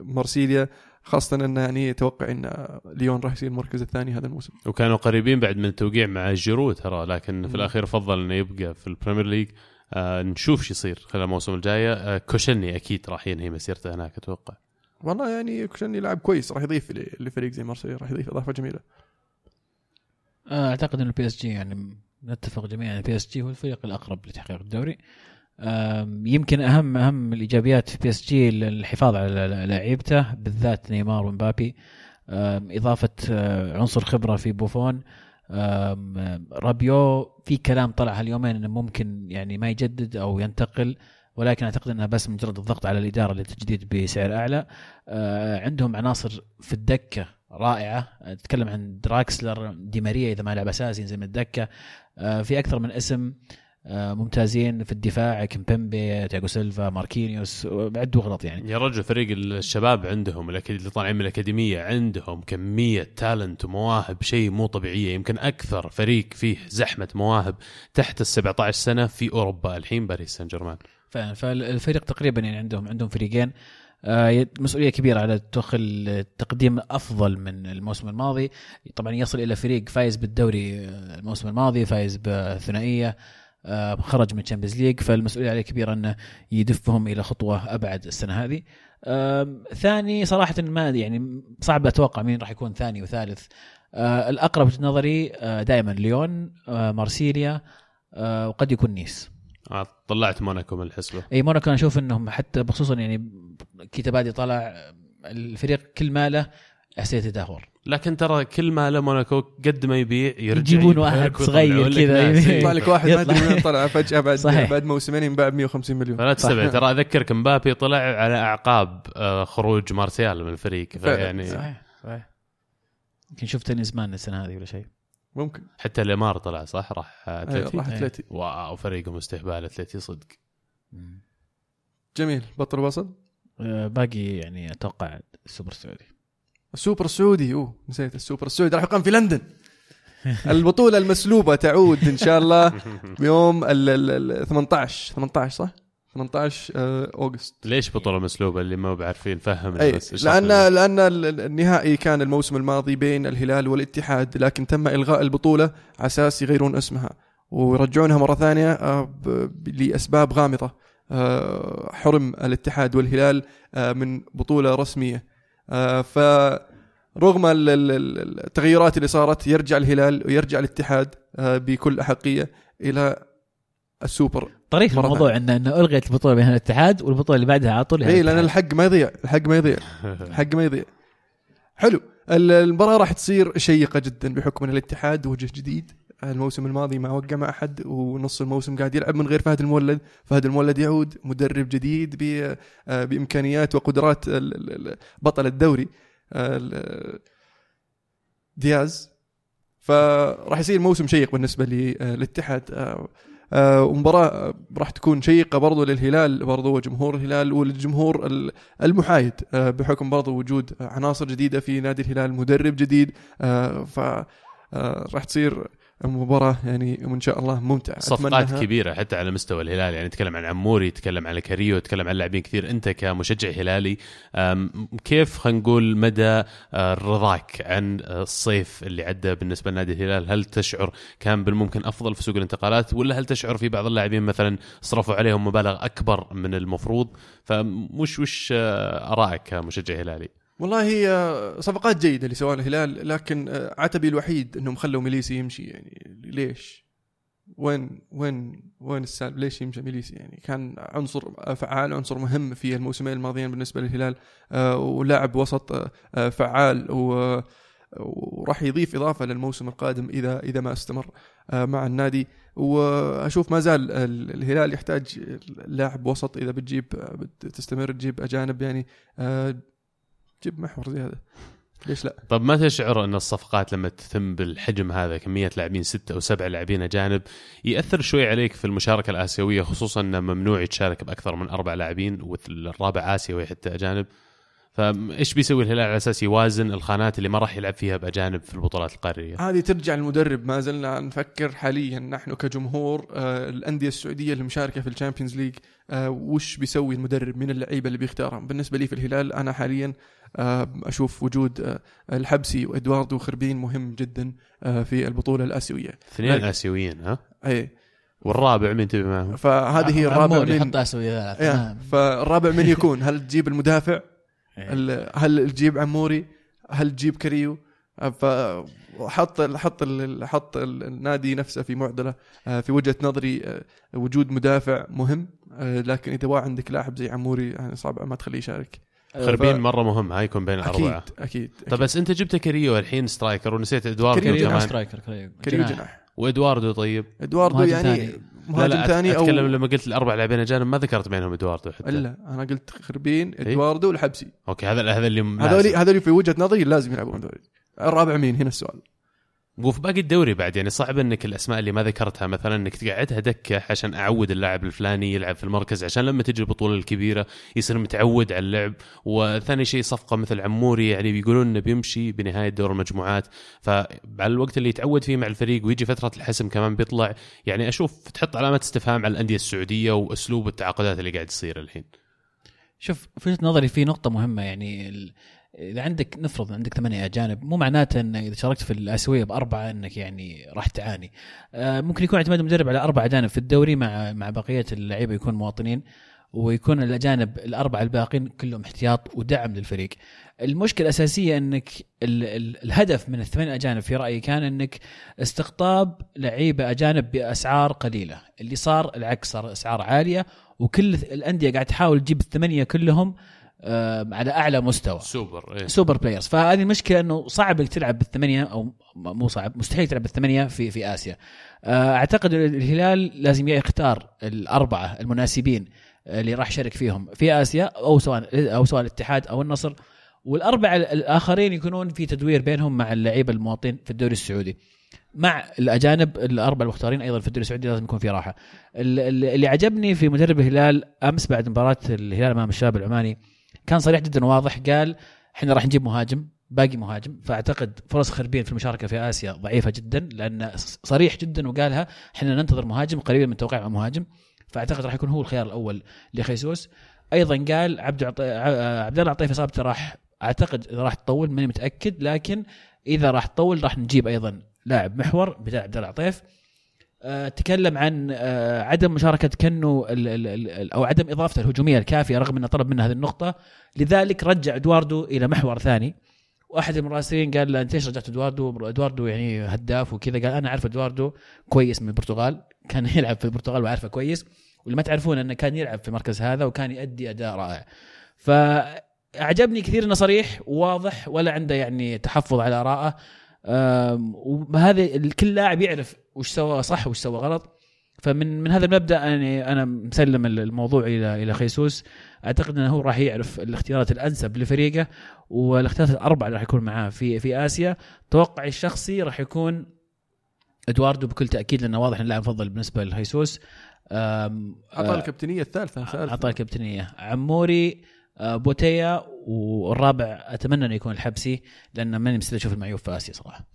مارسيليا خاصة انه يعني يتوقع أن ليون راح يصير المركز الثاني هذا الموسم. وكانوا قريبين بعد من التوقيع مع جيرو ترى لكن في. الأخير فضل إنه يبقى في البريمير ليج. آه نشوف شو يصير خلال الموسم الجايه آه كوشيلني أكيد راح ينهي مسيرته هناك أتوقع. والله يعني كوشيلني لاعب كويس راح يضيف لفريق زي مارسيليا راح يضيف إضافة جميلة. آه، أعتقد ان البي اس جي يعني نتفق جميعا البي اس جي هو الفريق الأقرب لتحقيق الدوري. يمكن أهم أهم الإيجابيات في بي اس جي الحفاظ على لعيبته بالذات نيمار ومبابي. إضافة آه، عنصر خبرة في بوفون. رابيو في كلام طلع هاليومين إنه ممكن يعني ما يجدد أو ينتقل ولكن أعتقد انها بس مجرد الضغط على الإدارة للتجديد بسعر أعلى. آه، عندهم عناصر في الدكة رائعة. أتكلم عن دراكسلر دي ماريا إذا ما لعب أساسي ينزل من الدكة. آه، في أكثر من اسم. ممتازين في الدفاع. كيمبيمبي تياغو سيلفا ماركينيوس عد وغلط يعني. يا رجل فريق الشباب عندهم اللي طالعين من الأكاديمية عندهم كمية talent ومواهب شيء مو طبيعية. يمكن أكثر فريق فيه زحمة مواهب تحت ال 17 سنة في أوروبا الحين باريس سان جيرمان فعلا. فالفريق تقريبا يعني عندهم عندهم فريقين. آه، مسؤولية كبيرة على توخل تقديم أفضل من الموسم الماضي. طبعا يصل إلى فريق فايز بالدوري آه، الموسم الماضي فايز بالثنائيه آه، خرج من الشامبيونز ليج فالمسؤولية عليه كبيرة أنه يدفهم إلى خطوة أبعد السنة هذه. ثاني صراحة ما يعني صعب أتوقع مين راح يكون ثاني وثالث. آه، الأقرب في نظري آه، دائما ليون آه، مارسيليا آه، وقد يكون نيس. آه، طلعت موناكو من الحسبة. إي موناكو أنا أشوف إنهم حتى بخصوصا يعني كيتابادي طلع الفريق كل ماله احسيه تدهور لكن ترى كل ما له موناكو قد ما يبيع يرجع يجيبون واحد. صغير كذا. يطلع. لك واحد ما أدري وين طلع فجأة بعد صحيح. بعد موسمين ينباع ب 150 مليون. فلا تستبعد. ترى أذكرك مبابي طلع على أعقاب آه، خروج مارسيال من الفريق. يعني صحيح صحيح. يمكن شفت نيزمان السنة هذه ولا شيء. ممكن. حتى ليمار طلع صح؟ راح اتلتي راح. أتلتي. واو فريقهم استهبال أتلتي صدق. جميل. بطل وصل آه، باقي يعني أتوقع السوبر السعودي السوبر السعودي أوه نسيت. السوبر السعودي راح يقام في لندن. [LAUGHS] البطولة المسلوبة تعود إن شاء الله بيوم ال ال- ال 18 18 صح؟ 18 آه، August. ليش بطولة مسلوبة؟ اللي ما يعرفون إيش صار لأن ال- النهائي كان الموسم الماضي بين الهلال والاتحاد لكن تم إلغاء البطولة على أساس يغيرون اسمها ويرجعونها مرة ثانية آه، ب- ب- لأسباب غامضة. آه، حرم الاتحاد والهلال من بطولة رسمية. آه، ف رغم ال- ال- ال- التغيرات اللي صارت يرجع الهلال ويرجع الاتحاد آه، بكل أحقية إلى السوبر طريف مرة الموضوع انه انه ألغيت البطولة بين الاتحاد والبطولة اللي بعدها على طول اي لأن. الحق ما يضيع الحق ما يضيع [LAUGHS] الحق ما يضيع. حلو. ال- المباراة راح تصير شيقة جدا بحكم إن الاتحاد وجه جديد. الموسم الماضي ما وقع مع أحد ونص الموسم قاعد يلعب من غير فهد المولد. فهد المولد يعود مدرب جديد آه، بإمكانيات وقدرات بطل الدوري آه، دياز. فراح يصير موسم شيق بالنسبة للاتحاد. آه، آه، ومباراة راح تكون شيقة برضو للهلال برضو وجمهور الهلال وللجمهور ال- المحايد. بحكم برضو وجود عناصر جديدة في نادي الهلال مدرب جديد. ف راح تصير مباراة يعني وإن شاء الله ممتعة. صفقات كبيرة حتى على مستوى الهلال يعني نتكلم عن عموري نتكلم عن كاريو نتكلم عن لاعبين كثير. أنت كمشجع هلالي كيف خلينا نقول مدى آه، رضاك عن الصيف اللي عدى بالنسبة لنادي الهلال؟ هل تشعر كان بالممكن أفضل في سوق الانتقالات؟ ولا هل تشعر في بعض اللاعبين مثلا صرفوا عليهم مبالغ أكبر من المفروض؟ فمش وش آه، آرائك كمشجع هلالي؟ والله هي صفقات جيدة لسواء الهلال لكن آه، عتبي الوحيد إنهم خلوا ميليسي يمشي يعني ليش؟ وين وين وين السالفة؟ ليش يمشي ميليسي يعني؟ كان عنصر فعال عنصر مهم في الموسمين الماضيين بالنسبة للهلال آه، ولاعب وسط آه، فعال و وراح يضيف إضافة للموسم القادم إذا إذا ما استمر مع النادي وأشوف ما زال ال- الهلال يحتاج لاعب وسط إذا بتجيب تستمر تجيب أجانب يعني جيب محور زياده ليش لا؟ طب ما تشعر أن الصفقات لما تتم بالحجم هذا كمية لاعبين ستة أو سبع لاعبين أجانب يأثر شوي عليك في المشاركة الآسيوية خصوصا انه ممنوع يتشارك بأكثر من أربع لاعبين والرابع آسيوي حتى أجانب فايش بيسوي الهلال على أساس يوازن الخانات اللي ما راح يلعب فيها بأجانب في البطولات القارية هذه ترجع للمدرب ما زلنا نفكر حاليا نحن كجمهور آه، الأندية السعودية اللي مشاركه في الشامبيونز ليج آه، وش بيسوي المدرب من اللعيبة اللي بيختارهم بالنسبة لي في الهلال أنا حاليا آه، أشوف وجود الحبسي وإدواردو وخربين مهم جدا في البطولة الآسيوية اثنين. آسيويين ها اي والرابع مين تبي معهم؟ فهذه هي الرابع من يحط آسيوي نعم. فالرابع من يكون هل تجيب المدافع إيه. ال- هل تجيب عموري؟ هل تجيب كريو؟ فحط حط ال- حط ال- النادي نفسه في معضله آه، في وجهة نظري آه، وجود مدافع مهم. آه، لكن إذا عندك لاعب زي عموري يعني صعب ما تخليه يشارك. خربين ف- مرة مهم هاي يكون بين أكيد الاربعه أكيد. طب بس أنت جبت كريو الحين striker ونسيت إدواردو كريو كريو جناح. كمان striker كريو جناح. وإدواردو طيب؟ إدواردو يعني ثاني. مهاجم لا ثاني أو اتكلم لما قلت الأربع لاعبين اجانب ما ذكرت بينهم إدواردو حتى. إلا أنا قلت خربين إيه؟ إدواردو والحبسي okay هذا هذا اللي هذول. هذول في وجهة نظري لازم يلعبون دوري الرابع مين؟ هنا السؤال. وفي باقي الدوري بعد يعني صعب إنك الأسماء اللي ما ذكرتها مثلا إنك تقعدها دكة عشان أعود اللاعب الفلاني يلعب في المركز عشان لما تجي البطولة الكبيرة يصير متعود على اللعب. وثاني شيء صفقة مثل عموري يعني بيقولون إنه بيمشي بنهاية دور المجموعات. فعلى الوقت اللي يتعود فيه مع الفريق ويجي فترة الحسم كمان بيطلع يعني أشوف تحط علامه استفهام على الأندية السعودية وأسلوب التعاقدات اللي قاعد يصير الحين. شوف في وجهة نظري في نقطة مهمة يعني إذا عندك نفرض عندك ثمانية أجانب مو معناته إن إذا شاركت في الاسيويه بأربعة إنك يعني راح تعاني. آه، ممكن يكون اعتماد المدرب على أربع أجانب. في الدوري مع مع بقية اللعيبة يكون مواطنين ويكون الأجانب الأربعة الباقين كلهم احتياط ودعم للفريق. المشكلة الأساسية إنك ال ال الهدف من الثمان أجانب في رأيي كان إنك استقطاب لعيبة أجانب بأسعار قليلة، اللي صار العكس صار أسعار عالية وكل الأندية قاعد تحاول تجيب الثمانية كلهم على أعلى مستوى. سوبر إيه. super players. فهذه المشكلة إنه صعب إنك تلعب بالثمانية أو مو صعب مستحيل تلعب بالثمانية في في آسيا. آه، أعتقد الهلال لازم يختار الأربعة المناسبين اللي راح يشارك فيهم في آسيا أو سواء أو سواء الاتحاد أو النصر. والأربعة الآخرين يكونون في تدوير بينهم مع اللعيبة المواطنين في الدوري السعودي. مع الأجانب الأربعة المختارين أيضا في الدوري السعودي لازم يكون في راحة. ال- ال- اللي عجبني في مدرب الهلال أمس بعد مباراة الهلال أمام الشباب العماني كان صريح جدا واضح قال إحنا راح نجيب مهاجم باقي مهاجم. فأعتقد فرص خربين في المشاركة في آسيا ضعيفة جدا لأن صريح جدا وقالها إحنا ننتظر مهاجم قريبا من توقيع مهاجم. فأعتقد راح يكون هو الخيار الأول لخيسوس. أيضا قال عبد عبد الله عطيف اصابته راح أعتقد راح تطول ماني متأكد لكن إذا راح تطول راح نجيب أيضا لاعب محور بدال عبد الله عطيف آه، تكلم عن آه، عدم مشاركة كنو أو عدم إضافته الهجومية الكافية رغم إنه طلب منه هذه النقطة. لذلك رجع إدواردو إلى محور ثاني. واحد المراسلين قال له أنت ليش رجعت إدواردو؟ إدواردو يعني هداف وكذا. قال أنا أعرف إدواردو كويس من البرتغال كان [LAUGHS] يلعب في البرتغال وأعرفه كويس. واللي ما تعرفون إنه كان يلعب في المركز هذا وكان يؤدي أداء رائع. فأعجبني كثير إنه صريح وواضح ولا عنده يعني تحفظ على آرائه. أم، وهذا كل لاعب يعرف وش سوى صح وش سوى غلط. فمن من هذا المبدأ يعني أنا مسلم الموضوع إلى إلى خيسوس. أعتقد إنه هو راح يعرف الاختيارات الأنسب لفريقه والاختيارات الأربعة اللي راح يكون معاه في في آسيا. توقعي الشخصي راح يكون إدواردو بكل تأكيد لأنه واضح انه اللاعب المفضل بالنسبة لهيسوس اعطى آه، الكابتنية الثالثة. أعطاه الكابتنية. عموري آه، بوتيا والرابع أتمنى انه يكون الحبسي لأن ماني مستعد أشوف المعيوب في آسيا صراحة.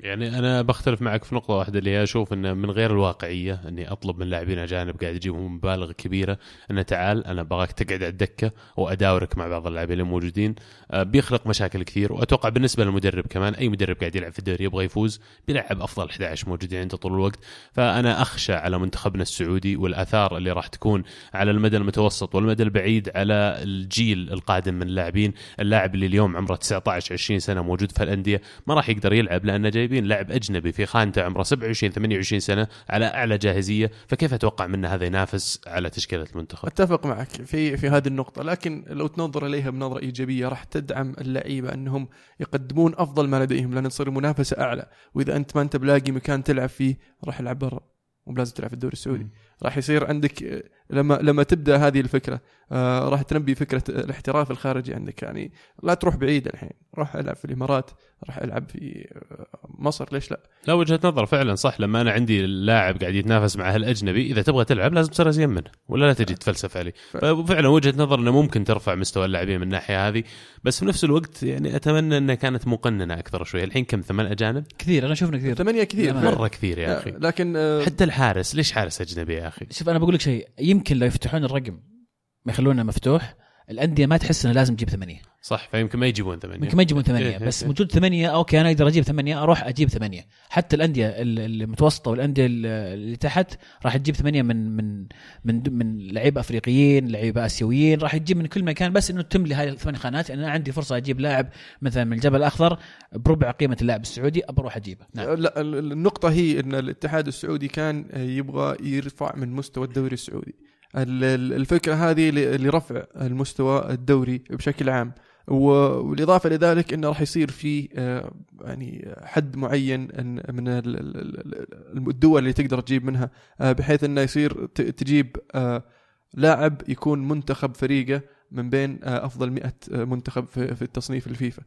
يعني أنا بختلف معك في نقطة واحدة اللي هي أشوف إنه من غير الواقعية إني أطلب من لاعبين أجانب قاعد يجيبهم مبالغ كبيرة إنه تعال أنا ابغاك تقعد على الدكة وأداورك مع بعض اللاعبين اللي موجودين. آه، بيخلق مشاكل كثير وأتوقع بالنسبة للمدرب كمان أي مدرب قاعد يلعب في الدوري يبغى يفوز بيلعب أفضل 11 موجودين عنده طول الوقت. فأنا أخشى على منتخبنا السعودي والآثار اللي راح تكون على المدى المتوسط والمدى البعيد على الجيل القادم من اللاعبين اللاعب اللي اليوم عمره 19 20 سنة موجود في الأندية ما راح يقدر يلعب لأن جايبين لاعب أجنبي في خانته عمره 27 28 سنة على أعلى جاهزية فكيف أتوقع منه هذا ينافس على تشكيلة المنتخب؟ أتفق معك في في هذه النقطة، لكن لو تنظر إليها بنظرة إيجابية راح تدعم اللعيبة أنهم يقدمون أفضل ما لديهم لأن تصير المنافسة أعلى، وإذا أنت ما أنت بلاقي مكان تلعب فيه راح العب برا مو بلازم تلعب في الدوري السعودي، راح يصير عندك لما لما تبدأ هذه الفكرة آه راح تنبي فكرة الاحتراف الخارجي عندك. يعني لا تروح بعيد الحين، روح العب في الإمارات، راح العب في آه، مصر ليش لا؟ لا وجهة نظر فعلا صح. لما أنا عندي اللاعب قاعد يتنافس مع هالاجنبي إذا تبغى تلعب لازم تصير أزين منه ولا لا تجي تفلسف عليه. ففعلا وجهة نظر إنه ممكن ترفع مستوى اللاعبين من الناحية هذه. بس في نفس الوقت يعني أتمنى إنها كانت مقننة أكثر شوي. الحين كم؟ ثمان أجانب؟ كثير أنا شفنا كثير. ثمانية كثير. مرة كثير يا أخي. لكن آه، حتى الحارس ليش حارس أجنبي؟ أخي. شوف أنا بقول لك شيء يمكن لو يفتحون الرقم ما يخلونه مفتوح الأندية ما تحس إنه لازم تجيب ثمانية. صح فيمكن ما يجيبون ثمانية يمكن ما يجيبون ثمانية إيه، بس إيه. موجود ثمانية أوكي أنا أقدر أجيب ثمانية أروح أجيب ثمانية حتى الأندية ال- المتوسطة والأندية ال- اللي تحت راح تجيب ثمانية من من من من لعيبة أفريقيين لعيبة آسيويين راح تجيب من كل مكان بس إنه تملي هذه الثمان خانات أنا عندي فرصة أجيب لاعب مثلا من الجبل الأخضر بربع قيمة اللاعب السعودي بروح أجيبه نعم لا ال- ال- النقطة هي إن الاتحاد السعودي كان يبغى يرفع من مستوى الدوري السعودي. ال- ال- الفكرة هذه ل- لرفع المستوى الدوري بشكل عام. والإضافة لذلك إنه راح يصير في آه، يعني حد معين من ال- ال- ال- الدول اللي تقدر تجيب منها آه، بحيث إنه يصير تجيب آه، لاعب يكون منتخب فريقه من بين أفضل 100 منتخب في التصنيف الفيفا.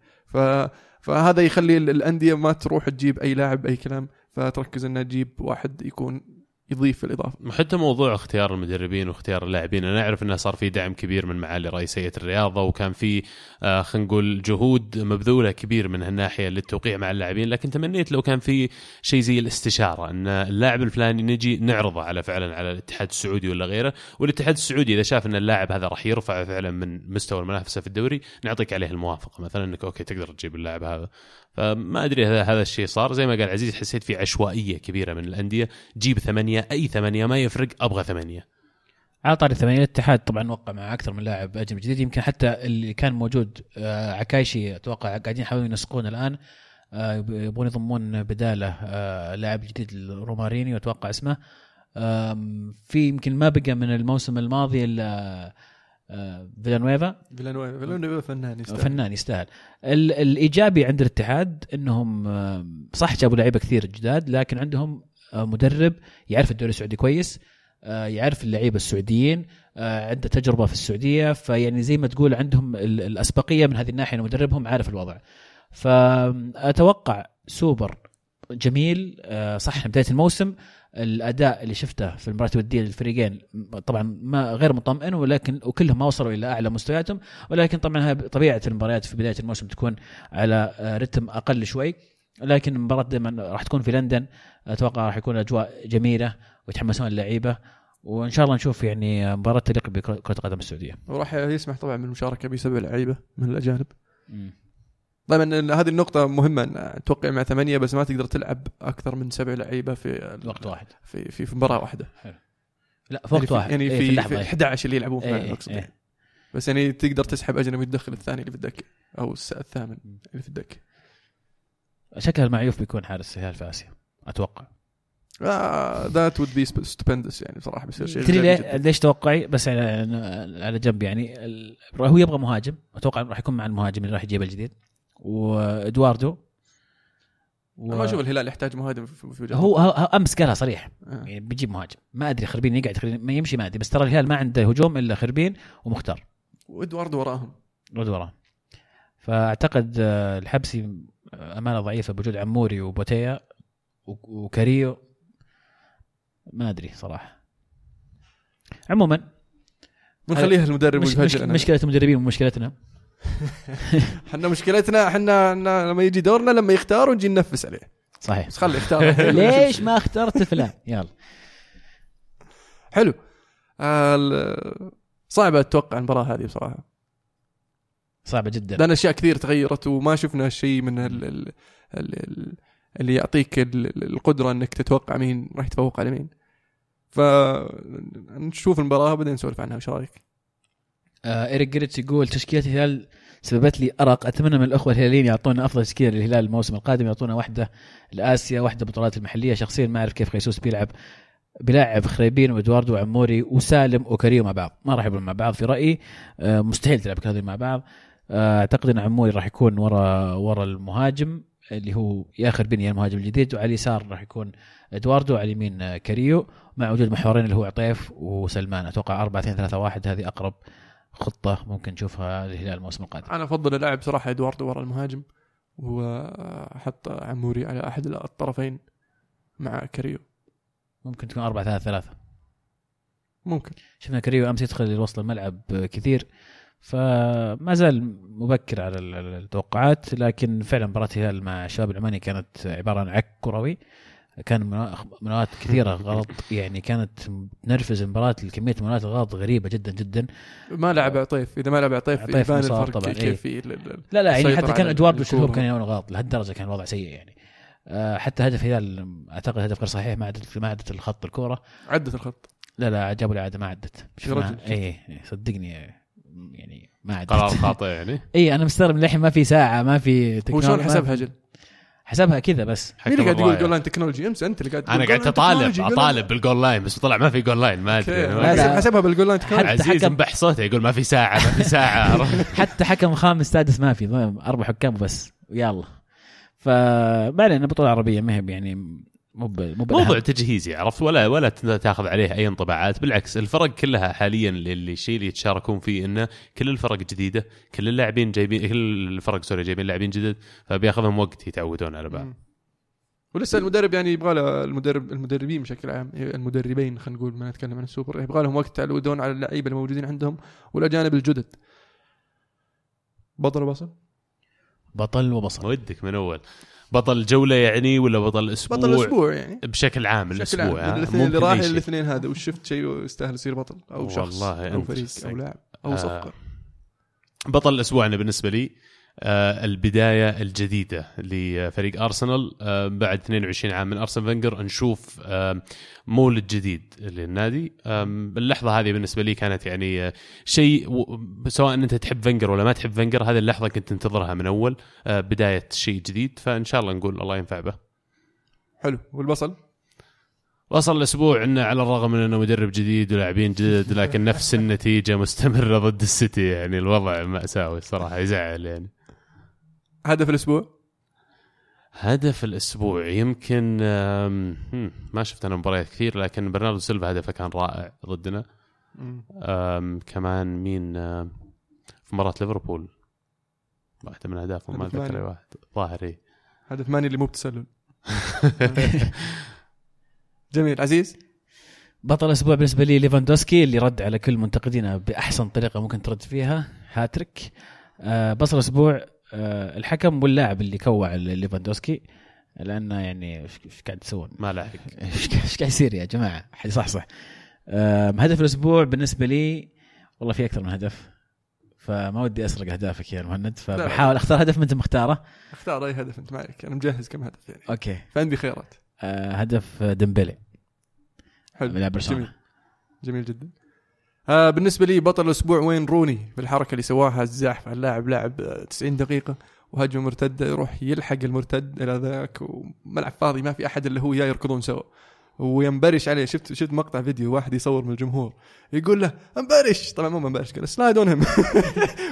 فهذا يخلي ال- الأندية ما تروح تجيب أي لاعب أي كلام فتركز إنها تجيب واحد يكون يضيف الإضافة. وحتى موضوع اختيار المدربين واختيار اللاعبين أنا أعرف إنه صار في دعم كبير من معالي رئيسيه الرياضة وكان في آه خلينا نقول جهود مبذولة كبير من هالناحية للتوقيع مع اللاعبين لكن تمنيت لو كان في شيء زي الاستشارة إن اللاعب الفلاني نجي نعرضه على فعلا على الاتحاد السعودي ولا غيره والاتحاد السعودي إذا شاف إن اللاعب هذا راح يرفع فعلا من مستوى المنافسة في الدوري نعطيك عليه الموافقة مثلا إنك أوكي تقدر تجيب اللاعب هذا. فما أدري هذا هذا الشيء صار. زي ما قال عزيز حسيت في عشوائية كبيرة من الأندية. جيب ثمانية أي ثمانية ما يفرق أبغى ثمانية. على طاري الثمانية الاتحاد طبعا وقع مع أكثر من لاعب أجنبي جديد. يمكن حتى اللي كان موجود آه، عكايشي أتوقع قاعدين يحاولون ينسقون الآن. آه، يبغون يضمون بداله آه، لاعب جديد الروماريني واتوقع اسمه. في يمكن ما بقى من الموسم الماضي إلا فيلانويفا. فيلانويفا. فيلانويفا فنان يستاهل. فنان يستاهل. ال- الإيجابي عند الاتحاد إنهم آه، صح جابوا لعيبة كثير جداد لكن عندهم آه، مدرب يعرف الدوري السعودي كويس آه، يعرف اللعيبة السعوديين آه، عنده تجربة في السعودية فيعني زي ما تقول عندهم ال- الأسبقية من هذه الناحية مدربهم عارف الوضع. فأتوقع سوبر جميل آه، صح بداية الموسم. الأداء اللي شفته في المباراة الودية للفريقين طبعا ما غير مطمئن ولكن وكلهم ما وصلوا إلى أعلى مستوياتهم ولكن طبعا طبيعة المباريات في بداية الموسم تكون على آه، رتم أقل شوي. لكن المباراة دائما راح تكون في لندن أتوقع راح يكون أجواء جميلة ويتحمسون اللعيبة وإن شاء الله نشوف يعني مباراة تليق بكره القدم السعودية. وراح يسمح طبعا بالمشاركة بسبع لعيبة من الأجانب. طبعا هذه النقطة مهمة إن توقع مع ثمانية بس ما تقدر تلعب أكثر من سبع لعيبة في وقت واحد. في في, في مباراة واحدة. لا في وقت يعني واحد. في يعني إيه، في, اللحظة، في إيه. 11 اللي يلعبون في إيه، إيه، أقصد إيه. بس يعني تقدر تسحب أجنبي وتدخل الثاني اللي في الدكة أو الس- الثامن اللي في الدكة شكل المعيوف بيكون حارس الهلال في آسيا أتوقع. that would be stupendous يعني بصراحة بيصير شيء تدري. ليش توقعي؟ بس على على جنب يعني هو يبغى مهاجم أتوقع راح يكون مع المهاجم اللي راح يجيبه الجديد. وإدواردو. و... ما أشوف الهلال يحتاج مهاجم في وجهة هو, هو أمس قالها صريح. آه. يعني بيجيب مهاجم. ما أدري خربين يقعد خربين ما يمشي ما أدري. بس ترى الهلال ما عنده هجوم إلا خربين ومختار. وادوارد وراهم. رد وراه فأعتقد آه، الحبسي آه، أمانة ضعيفة بوجود عموري وبوتيا وكاريو. ما أدري صراحة. عموما ونخليها المدرب مش. مشكلة المدربين ومشكلتنا. [LAUGHS] إحنا مشكلتنا إحنا لما يجي دورنا لما يختار ونجي ننفس عليه. صحيح. بس خلي يختار. [LAUGHS] ليش ما اخترت فلان؟ يلا. حلو. آه، صعبة أتوقع المباراة هذه بصراحة. صعبة جدا. لأن أشياء كثير تغيرت وما شفنا شيء من ال ال ال ال اللي يعطيك ال- ال- القدرة إنك تتوقع مين راح يتفوق على مين. فنشوف المباراة بعدين نسولف عنها إيش رأيك؟ آه إيريك جريتش يقول تشكيلة الهلال سببت لي أرق. أتمنى من الأخوة الهلاليين يعطونا أفضل تشكيلة للهلال الموسم القادم يعطونا واحدة لآسيا واحدة بطولات المحلية. شخصيا ما أعرف كيف خيسوس بيلعب. بيلاعب خريبين وإدواردو وعموري وسالم وكريم مع بعض. ما راح يلعبون مع بعض في رأيي. آه، مستحيل تلعب هذول مع بعض. آه، أعتقد إن عموري راح يكون ورا ورا المهاجم اللي هو يا خربين يا المهاجم الجديد وعلى اليسار راح يكون إدواردو وعلى اليمين كريو مع وجود محورين اللي هو عطيف وسلمان. أتوقع 4 2 3 1 هذه أقرب خطة ممكن نشوفها للهلال الموسم القادم. أنا أفضل اللاعب صراحة ادواردو ورا المهاجم وأحط عموري على أحد الطرفين مع كريو. ممكن تكون 4 3 3 ممكن. شفنا كريو أمس يدخل لوسط الملعب كثير فما زال مبكر على ال- ال- التوقعات لكن فعلا مباراة الهلال مع الشباب العماني كانت عبارة عن عك كروي. كان منا- مناوات كثيرة غلط. يعني كانت تنرفز المباراه كميه مناوات الغلط غريبة جدا جدا. ما لعب عطيف. إذا ما لعب عطيف عطيف يبان الفرق طبعاً، كيف إيه. لا لا يعني حتى كان ادواردو. وشلهوب كانوا يلعبون غلط لهالدرجة كان الوضع سيء يعني. آه، حتى هدف الهلال أعتقد هدف غير صحيح ما عدت ما عدت الخط الكوره عدت الخط. لا لا جابوا لي عاده ما عدت. اي إيه، صدقني يعني ما عدت. قرار [LAUGHS] خاطئ يعني. اي أنا مستغرب من الحين ما في ساعة ما في هو تكنولوجيا شلون حسبها جول؟ حسبها كذا بس. مين اللي قاعد يقول. goal line technology أمس أنت اللي قاعد تقول أنا قاعد أطالب أطالب بال goal line بس طلع ما في goal line ما أدري. حسبها بال goal line technology حتى عزيز حكم- مبح صوته يقول ما في ساعة ما في ساعة. [LAUGHS] حتى حكم خامس سادس ما في أربع حكام بس يلا. فما علينا بطوله عربيه ما هي يعني مو مو. موضوع تجهيزي عرفت ولا ولا تاخذ عليه أي انطباعات. بالعكس الفرق كلها حاليا اللي الشيء اللي يتشاركون فيه إنه كل الفرق جديدة كل اللاعبين جايبين كل الفرق سوري جايبين لاعبين جدد فبياخذهم وقت يتعودون على بعض. ولسه المدرب يعني يبغى له المدرب المدربين بشكل عام المدربين خلينا نقول ما نتكلم عن السوبر يبغى لهم وقت يتعودون على اللعيبة الموجودين عندهم والأجانب الجدد. بطل بصل بطل وبصل. ودك من أول. بطل جولة يعني ولا بطل أسبوع بطل أسبوع يعني بشكل عام بشكل الأسبوع عام ها؟ الاثنين اللي راح. الاثنين هذا وش شفت شيء يستاهل يصير بطل أو شخص والله أو فريق. أو لاعب أو آه. صفقة بطل الأسبوع أنا بالنسبة لي آه البداية الجديدة لفريق أرسنال آه بعد 22 عام من أرسن فينجر نشوف آه مولد جديد للنادي. آه اللحظة هذه بالنسبة لي كانت يعني آه شيء سواء أنت تحب فينجر ولا ما تحب فينجر هذه اللحظة كنت تنتظرها من أول آه بداية شيء جديد. فإن شاء الله نقول الله ينفع به. حلو. والبصل؟ بصل الأسبوع إنه على الرغم من إنه مدرب جديد ولاعبين جدد لكن نفس النتيجة مستمرة ضد السيتي. يعني الوضع مأساوي الصراحه يزعل يعني. هدف الأسبوع؟ هدف الأسبوع يمكن ما شفت أنا مباريات كثير لكن برناردو سيلفا هدفه كان رائع ضدنا. كمان مين في مباراة ليفربول. واحدة من أهدافهم ما هدف أتذكر واحد. ظاهر إيه. هدف ماني اللي مو بتسلل. [LAUGHS] جميل. عزيز؟ بطل الأسبوع بالنسبة لي ليفاندوسكي اللي رد على كل منتقدينه بأحسن طريقة ممكن ترد فيها. هاتريك. آه بطل الأسبوع الحكم واللاعب اللي كوع ليفاندوسكي لأنه يعني إيش قاعد تسوون؟ ما لحق [LAUGHS] إيش قاعد يصير يا جماعة؟ حد صح صح. هدف الأسبوع بالنسبة لي والله في أكثر من هدف فما ودي أسرق أهدافك يا مهند فبحاول أختار هدف ما أنت مختاره. أختار أي هدف أنت معك أنا مجهز كم هدف يعني. أوكي. فعندي خيارات. آه، هدف ديمبلي. حلو. لاعب برشلونة. جميل. جميل جدا. آه بالنسبة لي بطل الأسبوع وين؟ روني بالحركه اللي سواها الزاحف على اللاعب لاعب آه، 90 دقيقة وهجمه مرتده يروح يلحق المرتد إلى ذاك وملعب فاضي ما في أحد إلا هو وياه يركضون سوا. وينبرش عليه شفت شفت مقطع فيديو واحد يصور من الجمهور يقول له انبرش! طبعا مو منبرش قال slide on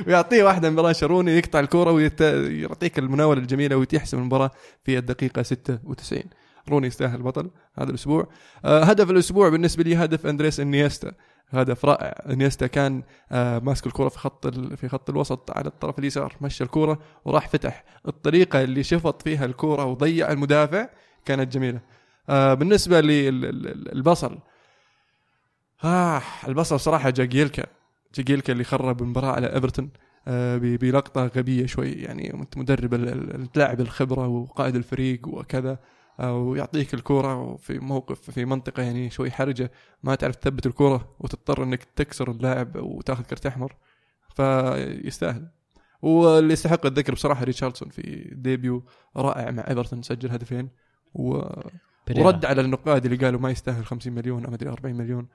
ويعطيه واحدة من روني يقطع الكره ويعطيك المناولة الجميلة ويحسم المباراة في الدقيقة 96 روني يستاهل بطل هذا الأسبوع. آه هدف الأسبوع بالنسبة لي هدف أندريس إنيستا. هدف رائع. إنيستا كان آه ماسك الكرة في خط في خط الوسط على الطرف اليسار مشى الكرة وراح فتح. الطريقة اللي شفط فيها الكرة وضيع المدافع كانت جميلة. آه بالنسبة للبصل آه البصل صراحة جاكيلكا جاكيلكا اللي خرب المباراة على إيفرتون. بلقطة غبية شوي يعني انت مدرب ال- ال- اللاعب الخبرة وقائد الفريق وكذا. ويعطيك الكرة في موقف في منطقة يعني شوي حرجة ما تعرف تثبت الكرة وتضطر إنك تكسر اللاعب وتاخذ كرت أحمر فيستاهل. واللي يستحق الذكر بصراحة ريتشاردسون في ديبيو رائع مع إيفرتون سجل هدفين و... ورد على النقاد اللي قالوا ما يستاهل 50 مليون أو ما أدري 40 مليون.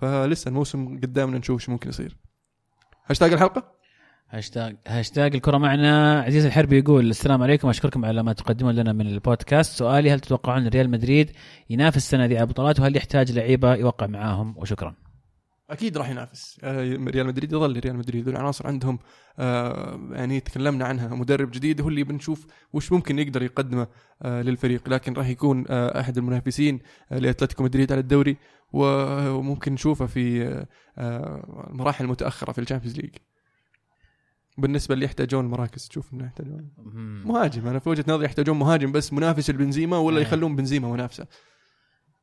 فلسه الموسم قدامنا نشوف شو ممكن يصير. هاشتاج الحلقة؟ هاشتاج هاشتاج الكرة معنا. عزيز الحربي يقول السلام عليكم. أشكركم على ما تقدمون لنا من البودكاست. سؤالي هل تتوقعون ريال مدريد ينافس السنة دي على البطولات وهل يحتاج لعيبة يوقع معاهم؟ وشكرا. أكيد راح ينافس. آه، ريال مدريد يظل ريال مدريد. العناصر عندهم آه، يعني تكلمنا عنها. مدرب جديد هو اللي بنشوف وش ممكن يقدر يقدمه آه، للفريق. لكن راح يكون أحد المنافسين لأتلتيكو مدريد على الدوري. وممكن نشوفه في المراحل المتأخرة في ال Champions League. بالنسبة اللي يحتاجون مراكز تشوف إنه يحتاجون. مهاجم. أنا في وجهة نظري يحتاجون مهاجم بس منافس لبنزيما ولا إيه. يخلون بنزيما منافسة.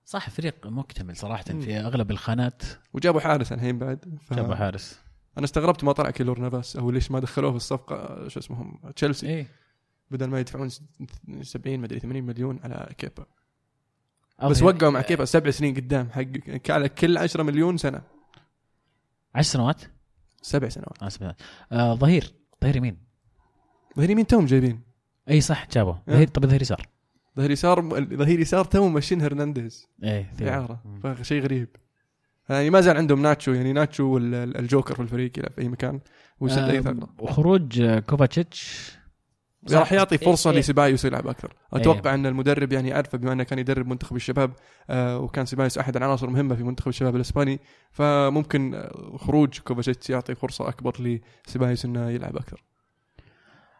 صح فريق مكتمل صراحة في أغلب الخانات. وجابوا حارس الحين بعد ف... جابوا حارس. أنا استغربت ما طلع كيلور نافاس أو ليش ما دخلوه في الصفقة شو اسمهم تشيلسي. إيه. بدل ما يدفعون س- 70 مدري 80 مليون على كيبا. بس وقعوا مع كيبا سبع سنين قدام حق على كل 10 مليون سنة. عشر سنوات؟ سبع سنوات. آه، سبع. آه ظهير. ظهير يمين. ظهير يمين توهم جايبين. اي صح جابوا إيه. ظهير طب ظهير يسار. ظهير يسار ظهير يسار تو ماشيين هرنانديز. إيه في اعاره فشيء غريب. يعني ما زال عندهم ناتشو يعني ناتشو الجوكر في الفريق يلعب في أي مكان. ويسد أي ثغره وخروج آه، كوفاتشيتش. راح يعطي فرصة إيه، إيه. لسيبايوس يلعب أكثر. أتوقع إن المدرب يعني عارفه بما إنه كان يدرب منتخب الشباب آه وكان سيبايوس أحد العناصر المهمة في منتخب الشباب الإسباني فممكن آه، خروج كوفاشيتش يعطي فرصة أكبر لسيبايوس إنه يلعب أكثر.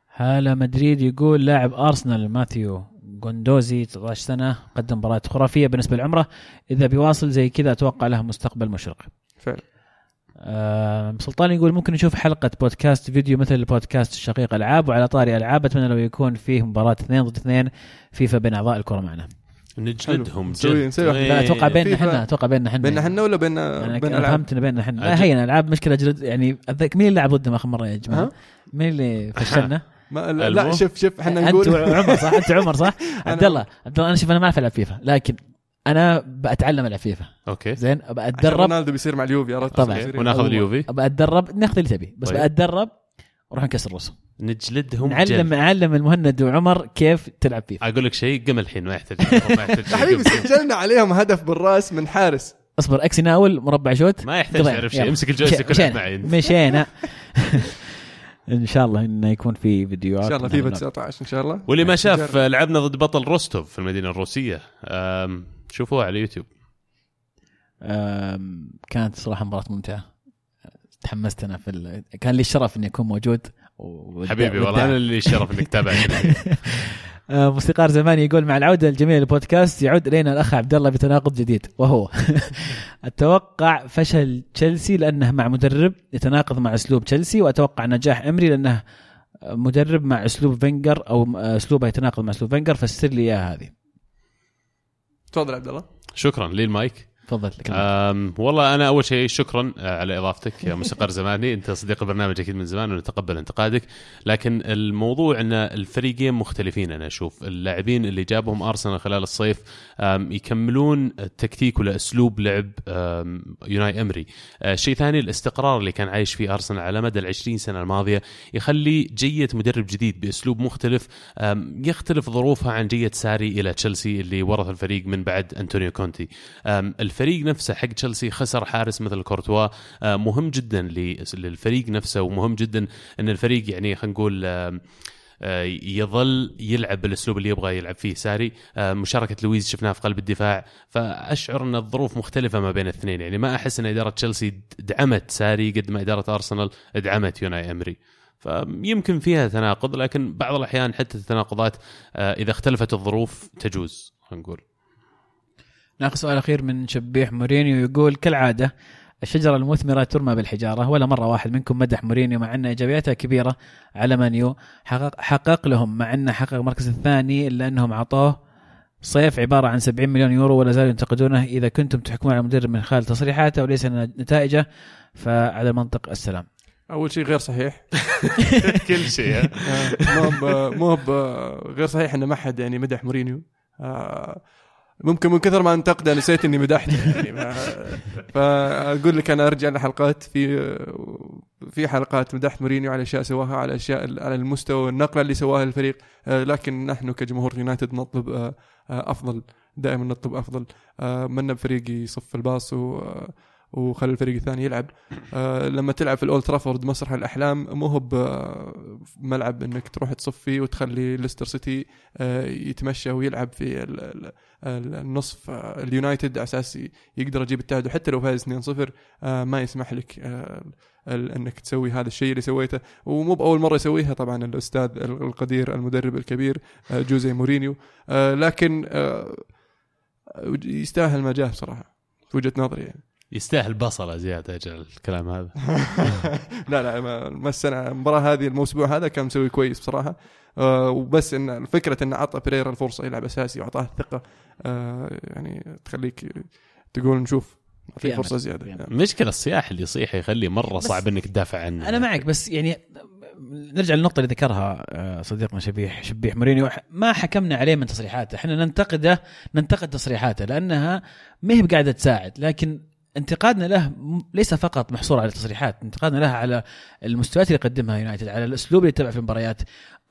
هلا مدريد يقول لاعب أرسنال ماثيو جوندوزي 19 سنة قدم مباراة خرافية بالنسبة لعمره. إذا بيواصل زي كذا أتوقع له مستقبل مشرق. فعلا. آه سلطان يقول ممكن نشوف حلقة بودكاست فيديو مثل البودكاست الشقيق ألعاب وعلى طاري ألعاب أتمنى لو يكون فيه مباراة اثنين ضد اثنين فيفا بين أعضاء الكرة معنا نجلدهم نسوي- نسوي واحدة. لا أتوقع بيننا. إحنا أتوقع بيننا إحنا بين إحنا ولا بين يعني بين أنا ألعاب فهمت بيننا إحنا لا عجب. هي ألعاب مشكلة جلد يعني أتذكر مين اللي لعب ضدنا آخر مرة يا جماعة؟ مين اللي فشلنا؟ [LAUGHS] ما لا, لا؟ شوف شوف إحنا أنت نقول وعمر صح؟ أنت وعمر صح؟ [LAUGHS] عبد الله عبد الله أنا شوف أنا ما اعرف العب فيفا لكن أنا بتعلم العب فيفا أوكي. زين؟ اتدرب رونالدو بيصير مع اليوفي عرفت؟ طبعاً. وناخذ اليوفي. أبى أتدرب. ناخذ اللي تبي. بس طيب. ابى اتدرب ونروح نكسر راسه نجلدهم نعلم نعلم المهند وعمر كيف تلعب فيفا. أقول لك شيء قم الحين ما يحتاج. [LAUGHS] ما يحتاج. يا [LAUGHS] حبيبي سجلنا عليهم هدف بالرأس من حارس. اصبر X يناول مربع shoot. ما يحتاج. تعرف شيء. امسك ال joystick معي انت. [LAUGHS] مشينا. إن شاء الله إنه يكون في فيديوهات. إن شاء الله فيفا نعم. 19 إن شاء الله. واللي ما شاف نجرب. لعبنا ضد بطل روستوف في المدينة الروسية. شوفوها على يوتيوب. كانت صراحة مباراة ممتعة. تحمست أنا في ال... كان لي الشرف إني أكون موجود و... حبيبي والله أنا اللي الشرف إنك تتابعني [LAUGHS] موسيقار زماني يقول مع العودة الجميله للبودكاست يعود إلينا الأخ عبد الله بتناقض جديد. وهو [LAUGHS] أتوقع فشل تشيلسي لأنه مع مدرب يتناقض مع أسلوب تشيلسي وأتوقع نجاح إيمري لأنه مدرب مع أسلوب فينجر أو أسلوبه يتناقض مع أسلوب فينجر فسر لي إياها هذه. تفضل عبد الله شكرا. لي المايك؟ تفضل والله أنا أول شيء شكرا آه، على إضافتك يا موسيقار [LAUGHS] زماني. أنت صديق البرنامج أكيد من زمان ونتقبل انتقادك. لكن الموضوع إن الفريقين مختلفين أنا أشوف. اللاعبين اللي جابهم أرسنال خلال الصيف يكملون التكتيك ولا أسلوب لعب يوناي أمري. أه، شيء ثاني الاستقرار اللي كان عايش فيه أرسنال على مدى ال 20 سنة الماضية يخلي جية مدرب جديد بأسلوب مختلف يختلف ظروفها عن جية ساري إلى تشيلسي اللي ورث الفريق من بعد أنطونيو كونتي. أم، الفريق نفسه حق تشيلسي خسر حارس مثل كورتوا أه، مهم جدا للفريق نفسه ومهم جدا إن الفريق يعني خلينا نقول آه، يظل يلعب بالأسلوب اللي يبغى يلعب فيه. ساري آه، مشاركة لويز شفناها في قلب الدفاع فأشعر إن الظروف مختلفة ما بين الاثنين. يعني ما أحس إن إدارة تشيلسي دعمت ساري قد ما إدارة أرسنال دعمت يوناي أمري. فيمكن فيها تناقض لكن بعض الأحيان حتى التناقضات آه، إذا اختلفت الظروف تجوز نقول. ناخذ سؤال أخير من شبيح مورينيو يقول كالعادة الشجرة المثمرة ترمى بالحجارة ولا مرة واحد منكم مدح مورينيو مع أن ايجابياته كبيرة على مانيو. حقق, حقق لهم مع انه حقق المركز الثاني إلا أنهم أعطوه صيف عبارة عن 70 مليون يورو ولا زالوا ينتقدونه. إذا كنتم تحكمون على المدرب من خلال تصريحاته وليس نتائجه فعلى المنطق السلام. أول شيء غير صحيح. [LAUGHS] كل شيء ها؟ آه، مو ب- مو ب- غير صحيح انه ما حد يعني مدح مورينيو. آه، ممكن من كثر ما انتقده نسيت إني مدحته يعني [LAUGHS] فأقول لك أنا أرجع لحلقات في في حلقات مدحت مورينيو على أشياء سواها على أشياء على المستوى النقله اللي سواها الفريق. آه، لكن نحن كجمهور يونايتد نطلب آه، آه، أفضل دائما نطلب أفضل. منا بفريق يصف الباص و وخلي الفريق الثاني يلعب. آه، لما تلعب في الأولد ترافورد مسرح الأحلام مو هو بملعب إنك تروح تصفي وتخلي ليستر سيتي آه، يتمشى ويلعب في النصف آه، اليونايتد على أساس يقدر يجيب التعادل حتى لو فاز 2-0 آه، ما يسمح لك آه، إنك تسوي هذا الشيء اللي سويته. ومو بأول مرة يسويها طبعا الأستاذ القدير المدرب الكبير جوزي مورينيو. لكن يستاهل ما جاه بصراحة في وجهة نظري يعني. يستاهل بصله زيادة أجل الكلام هذا [LAUGHS] لا لا ما, ما السنة المباراه هذه الموسم هذا كان مسوي كويس بصراحة آه وبس إن فكره انه أعطى بريرا الفرصة يلعب أساسي وأعطاه الثقة آه يعني تخليك تقول نشوف في. فرصة زيادة. يعني. مشكلة الصياح اللي يصيح يخلي مرة بس- صعب إنك تدافع عنه أنا معك بس يعني نرجع للنقطة اللي ذكرها آه، صديقنا شبيح شبيح مورينيو ما حكمنا عليه من تصريحاته، إحنا ننتقده ننتقد تصريحاته لأنها ما هي بقاعدة تساعد، لكن انتقادنا له ليس فقط محصور على التصريحات، انتقادنا له على المستويات اللي يقدمها يونايتد، على الأسلوب اللي يتبع في المباريات.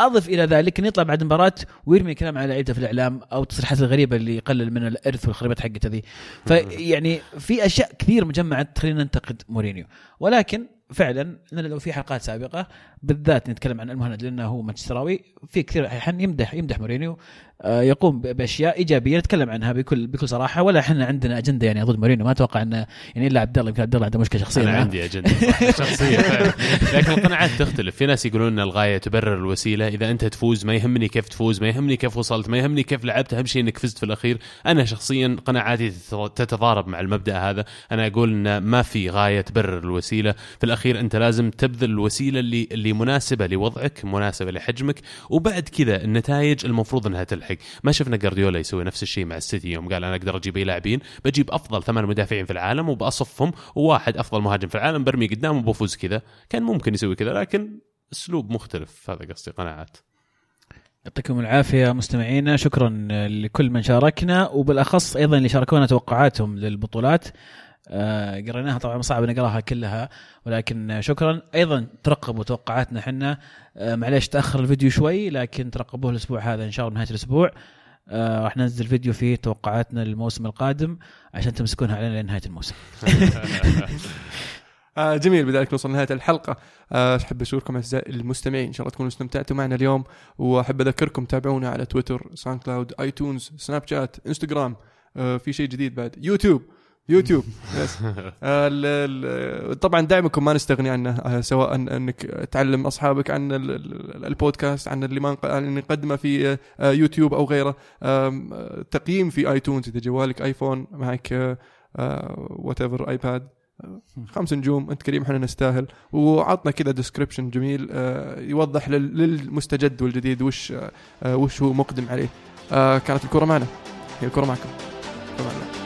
أضف إلى ذلك انه يطلع بعد مباراة ويرمي كلام على لعيبته في الإعلام أو التصريحات الغريبة اللي يقلل من الإرث والخريبات حقته ذي. فيعني في أشياء كثير مجمعة تخلينا ننتقد مورينيو ولكن فعلا لو في حلقات سابقة بالذات نتكلم عن المهند لأنه هو مانشستراوي في كثير احيان يمدح يمدح مورينيو يقوم ب- بأشياء إيجابية نتكلم عنها بكل بكل صراحة ولا إحنا عندنا أجندة يعني ضد مورينيو ما أتوقع انه يعني إلا عبد الله يمكن عبد الله عنده مشكلة شخصيه أنا معه. عندي أجندة [LAUGHS] شخصيه فعلا. لكن القناعات تختلف. في ناس يقولون إن الغاية تبرر الوسيلة إذا أنت تفوز ما يهمني كيف تفوز ما يهمني كيف وصلت ما يهمني كيف لعبت أهم شيء إنك فزت في الأخير. أنا شخصيا قناعاتي تت- تتضارب مع المبدأ هذا. أنا أقول إن ما في غاية تبرر الوسيلة. في الأخير أنت لازم تبذل الوسيلة اللي اللي مناسبة لوضعك مناسبة لحجمك وبعد كذا النتائج المفروض إنها تلحق. ما شفنا جارديولا يسوي نفس الشيء مع السيتي يوم قال أنا أقدر أجيب أي لاعبين. بجيب أفضل ثمان مدافعين في العالم وبأصفهم وواحد أفضل مهاجم في العالم برمي قدام وبفوز كذا. كان ممكن يسوي كذا لكن أسلوب مختلف. هذا قصدي قناعات. يعطيكم العافية مستمعينا. شكرا لكل من شاركنا وبالأخص أيضا اللي شاركونا توقعاتهم للبطولات. قريناها. طبعا صعب نقراها كلها ولكن شكرا. أيضا ترقبوا توقعاتنا إحنا. آه، معليش تأخر الفيديو شوي لكن ترقبوه الأسبوع هذا إن شاء الله نهاية الأسبوع. آه، راح ننزل فيديو فيه توقعاتنا للموسم القادم عشان تمسكونها علينا لنهاية الموسم. [LAUGHS] آه جميل. بذلك نوصل لنهاية الحلقة. آه أحب أشكركم أعزائي المستمعين. إن شاء الله تكونوا استمتعتوا معنا اليوم. وأحب أذكركم تابعونا على تويتر ساوند كلاود آيتونز سناب شات إنستغرام. آه في شيء جديد بعد. يوتيوب. يوتيوب. [LAUGHS] yes [LAUGHS] آه طبعا دعمكم ما نستغني عنه آه سواء أنك تعلم أصحابك عن ال- ال- البودكاست عن اللي ما نقدمه في آه يوتيوب أو غيره. تقييم في آيتونز إذا جوالك آيفون معك whatever آيباد خمس نجوم أنت كريم إحنا نستاهل. وعطنا كذا description جميل يوضح لل- للمستجد والجديد وش وش هو مقدم عليه. كانت الكرة معنا. هي الكرة معكم. الكرة معنا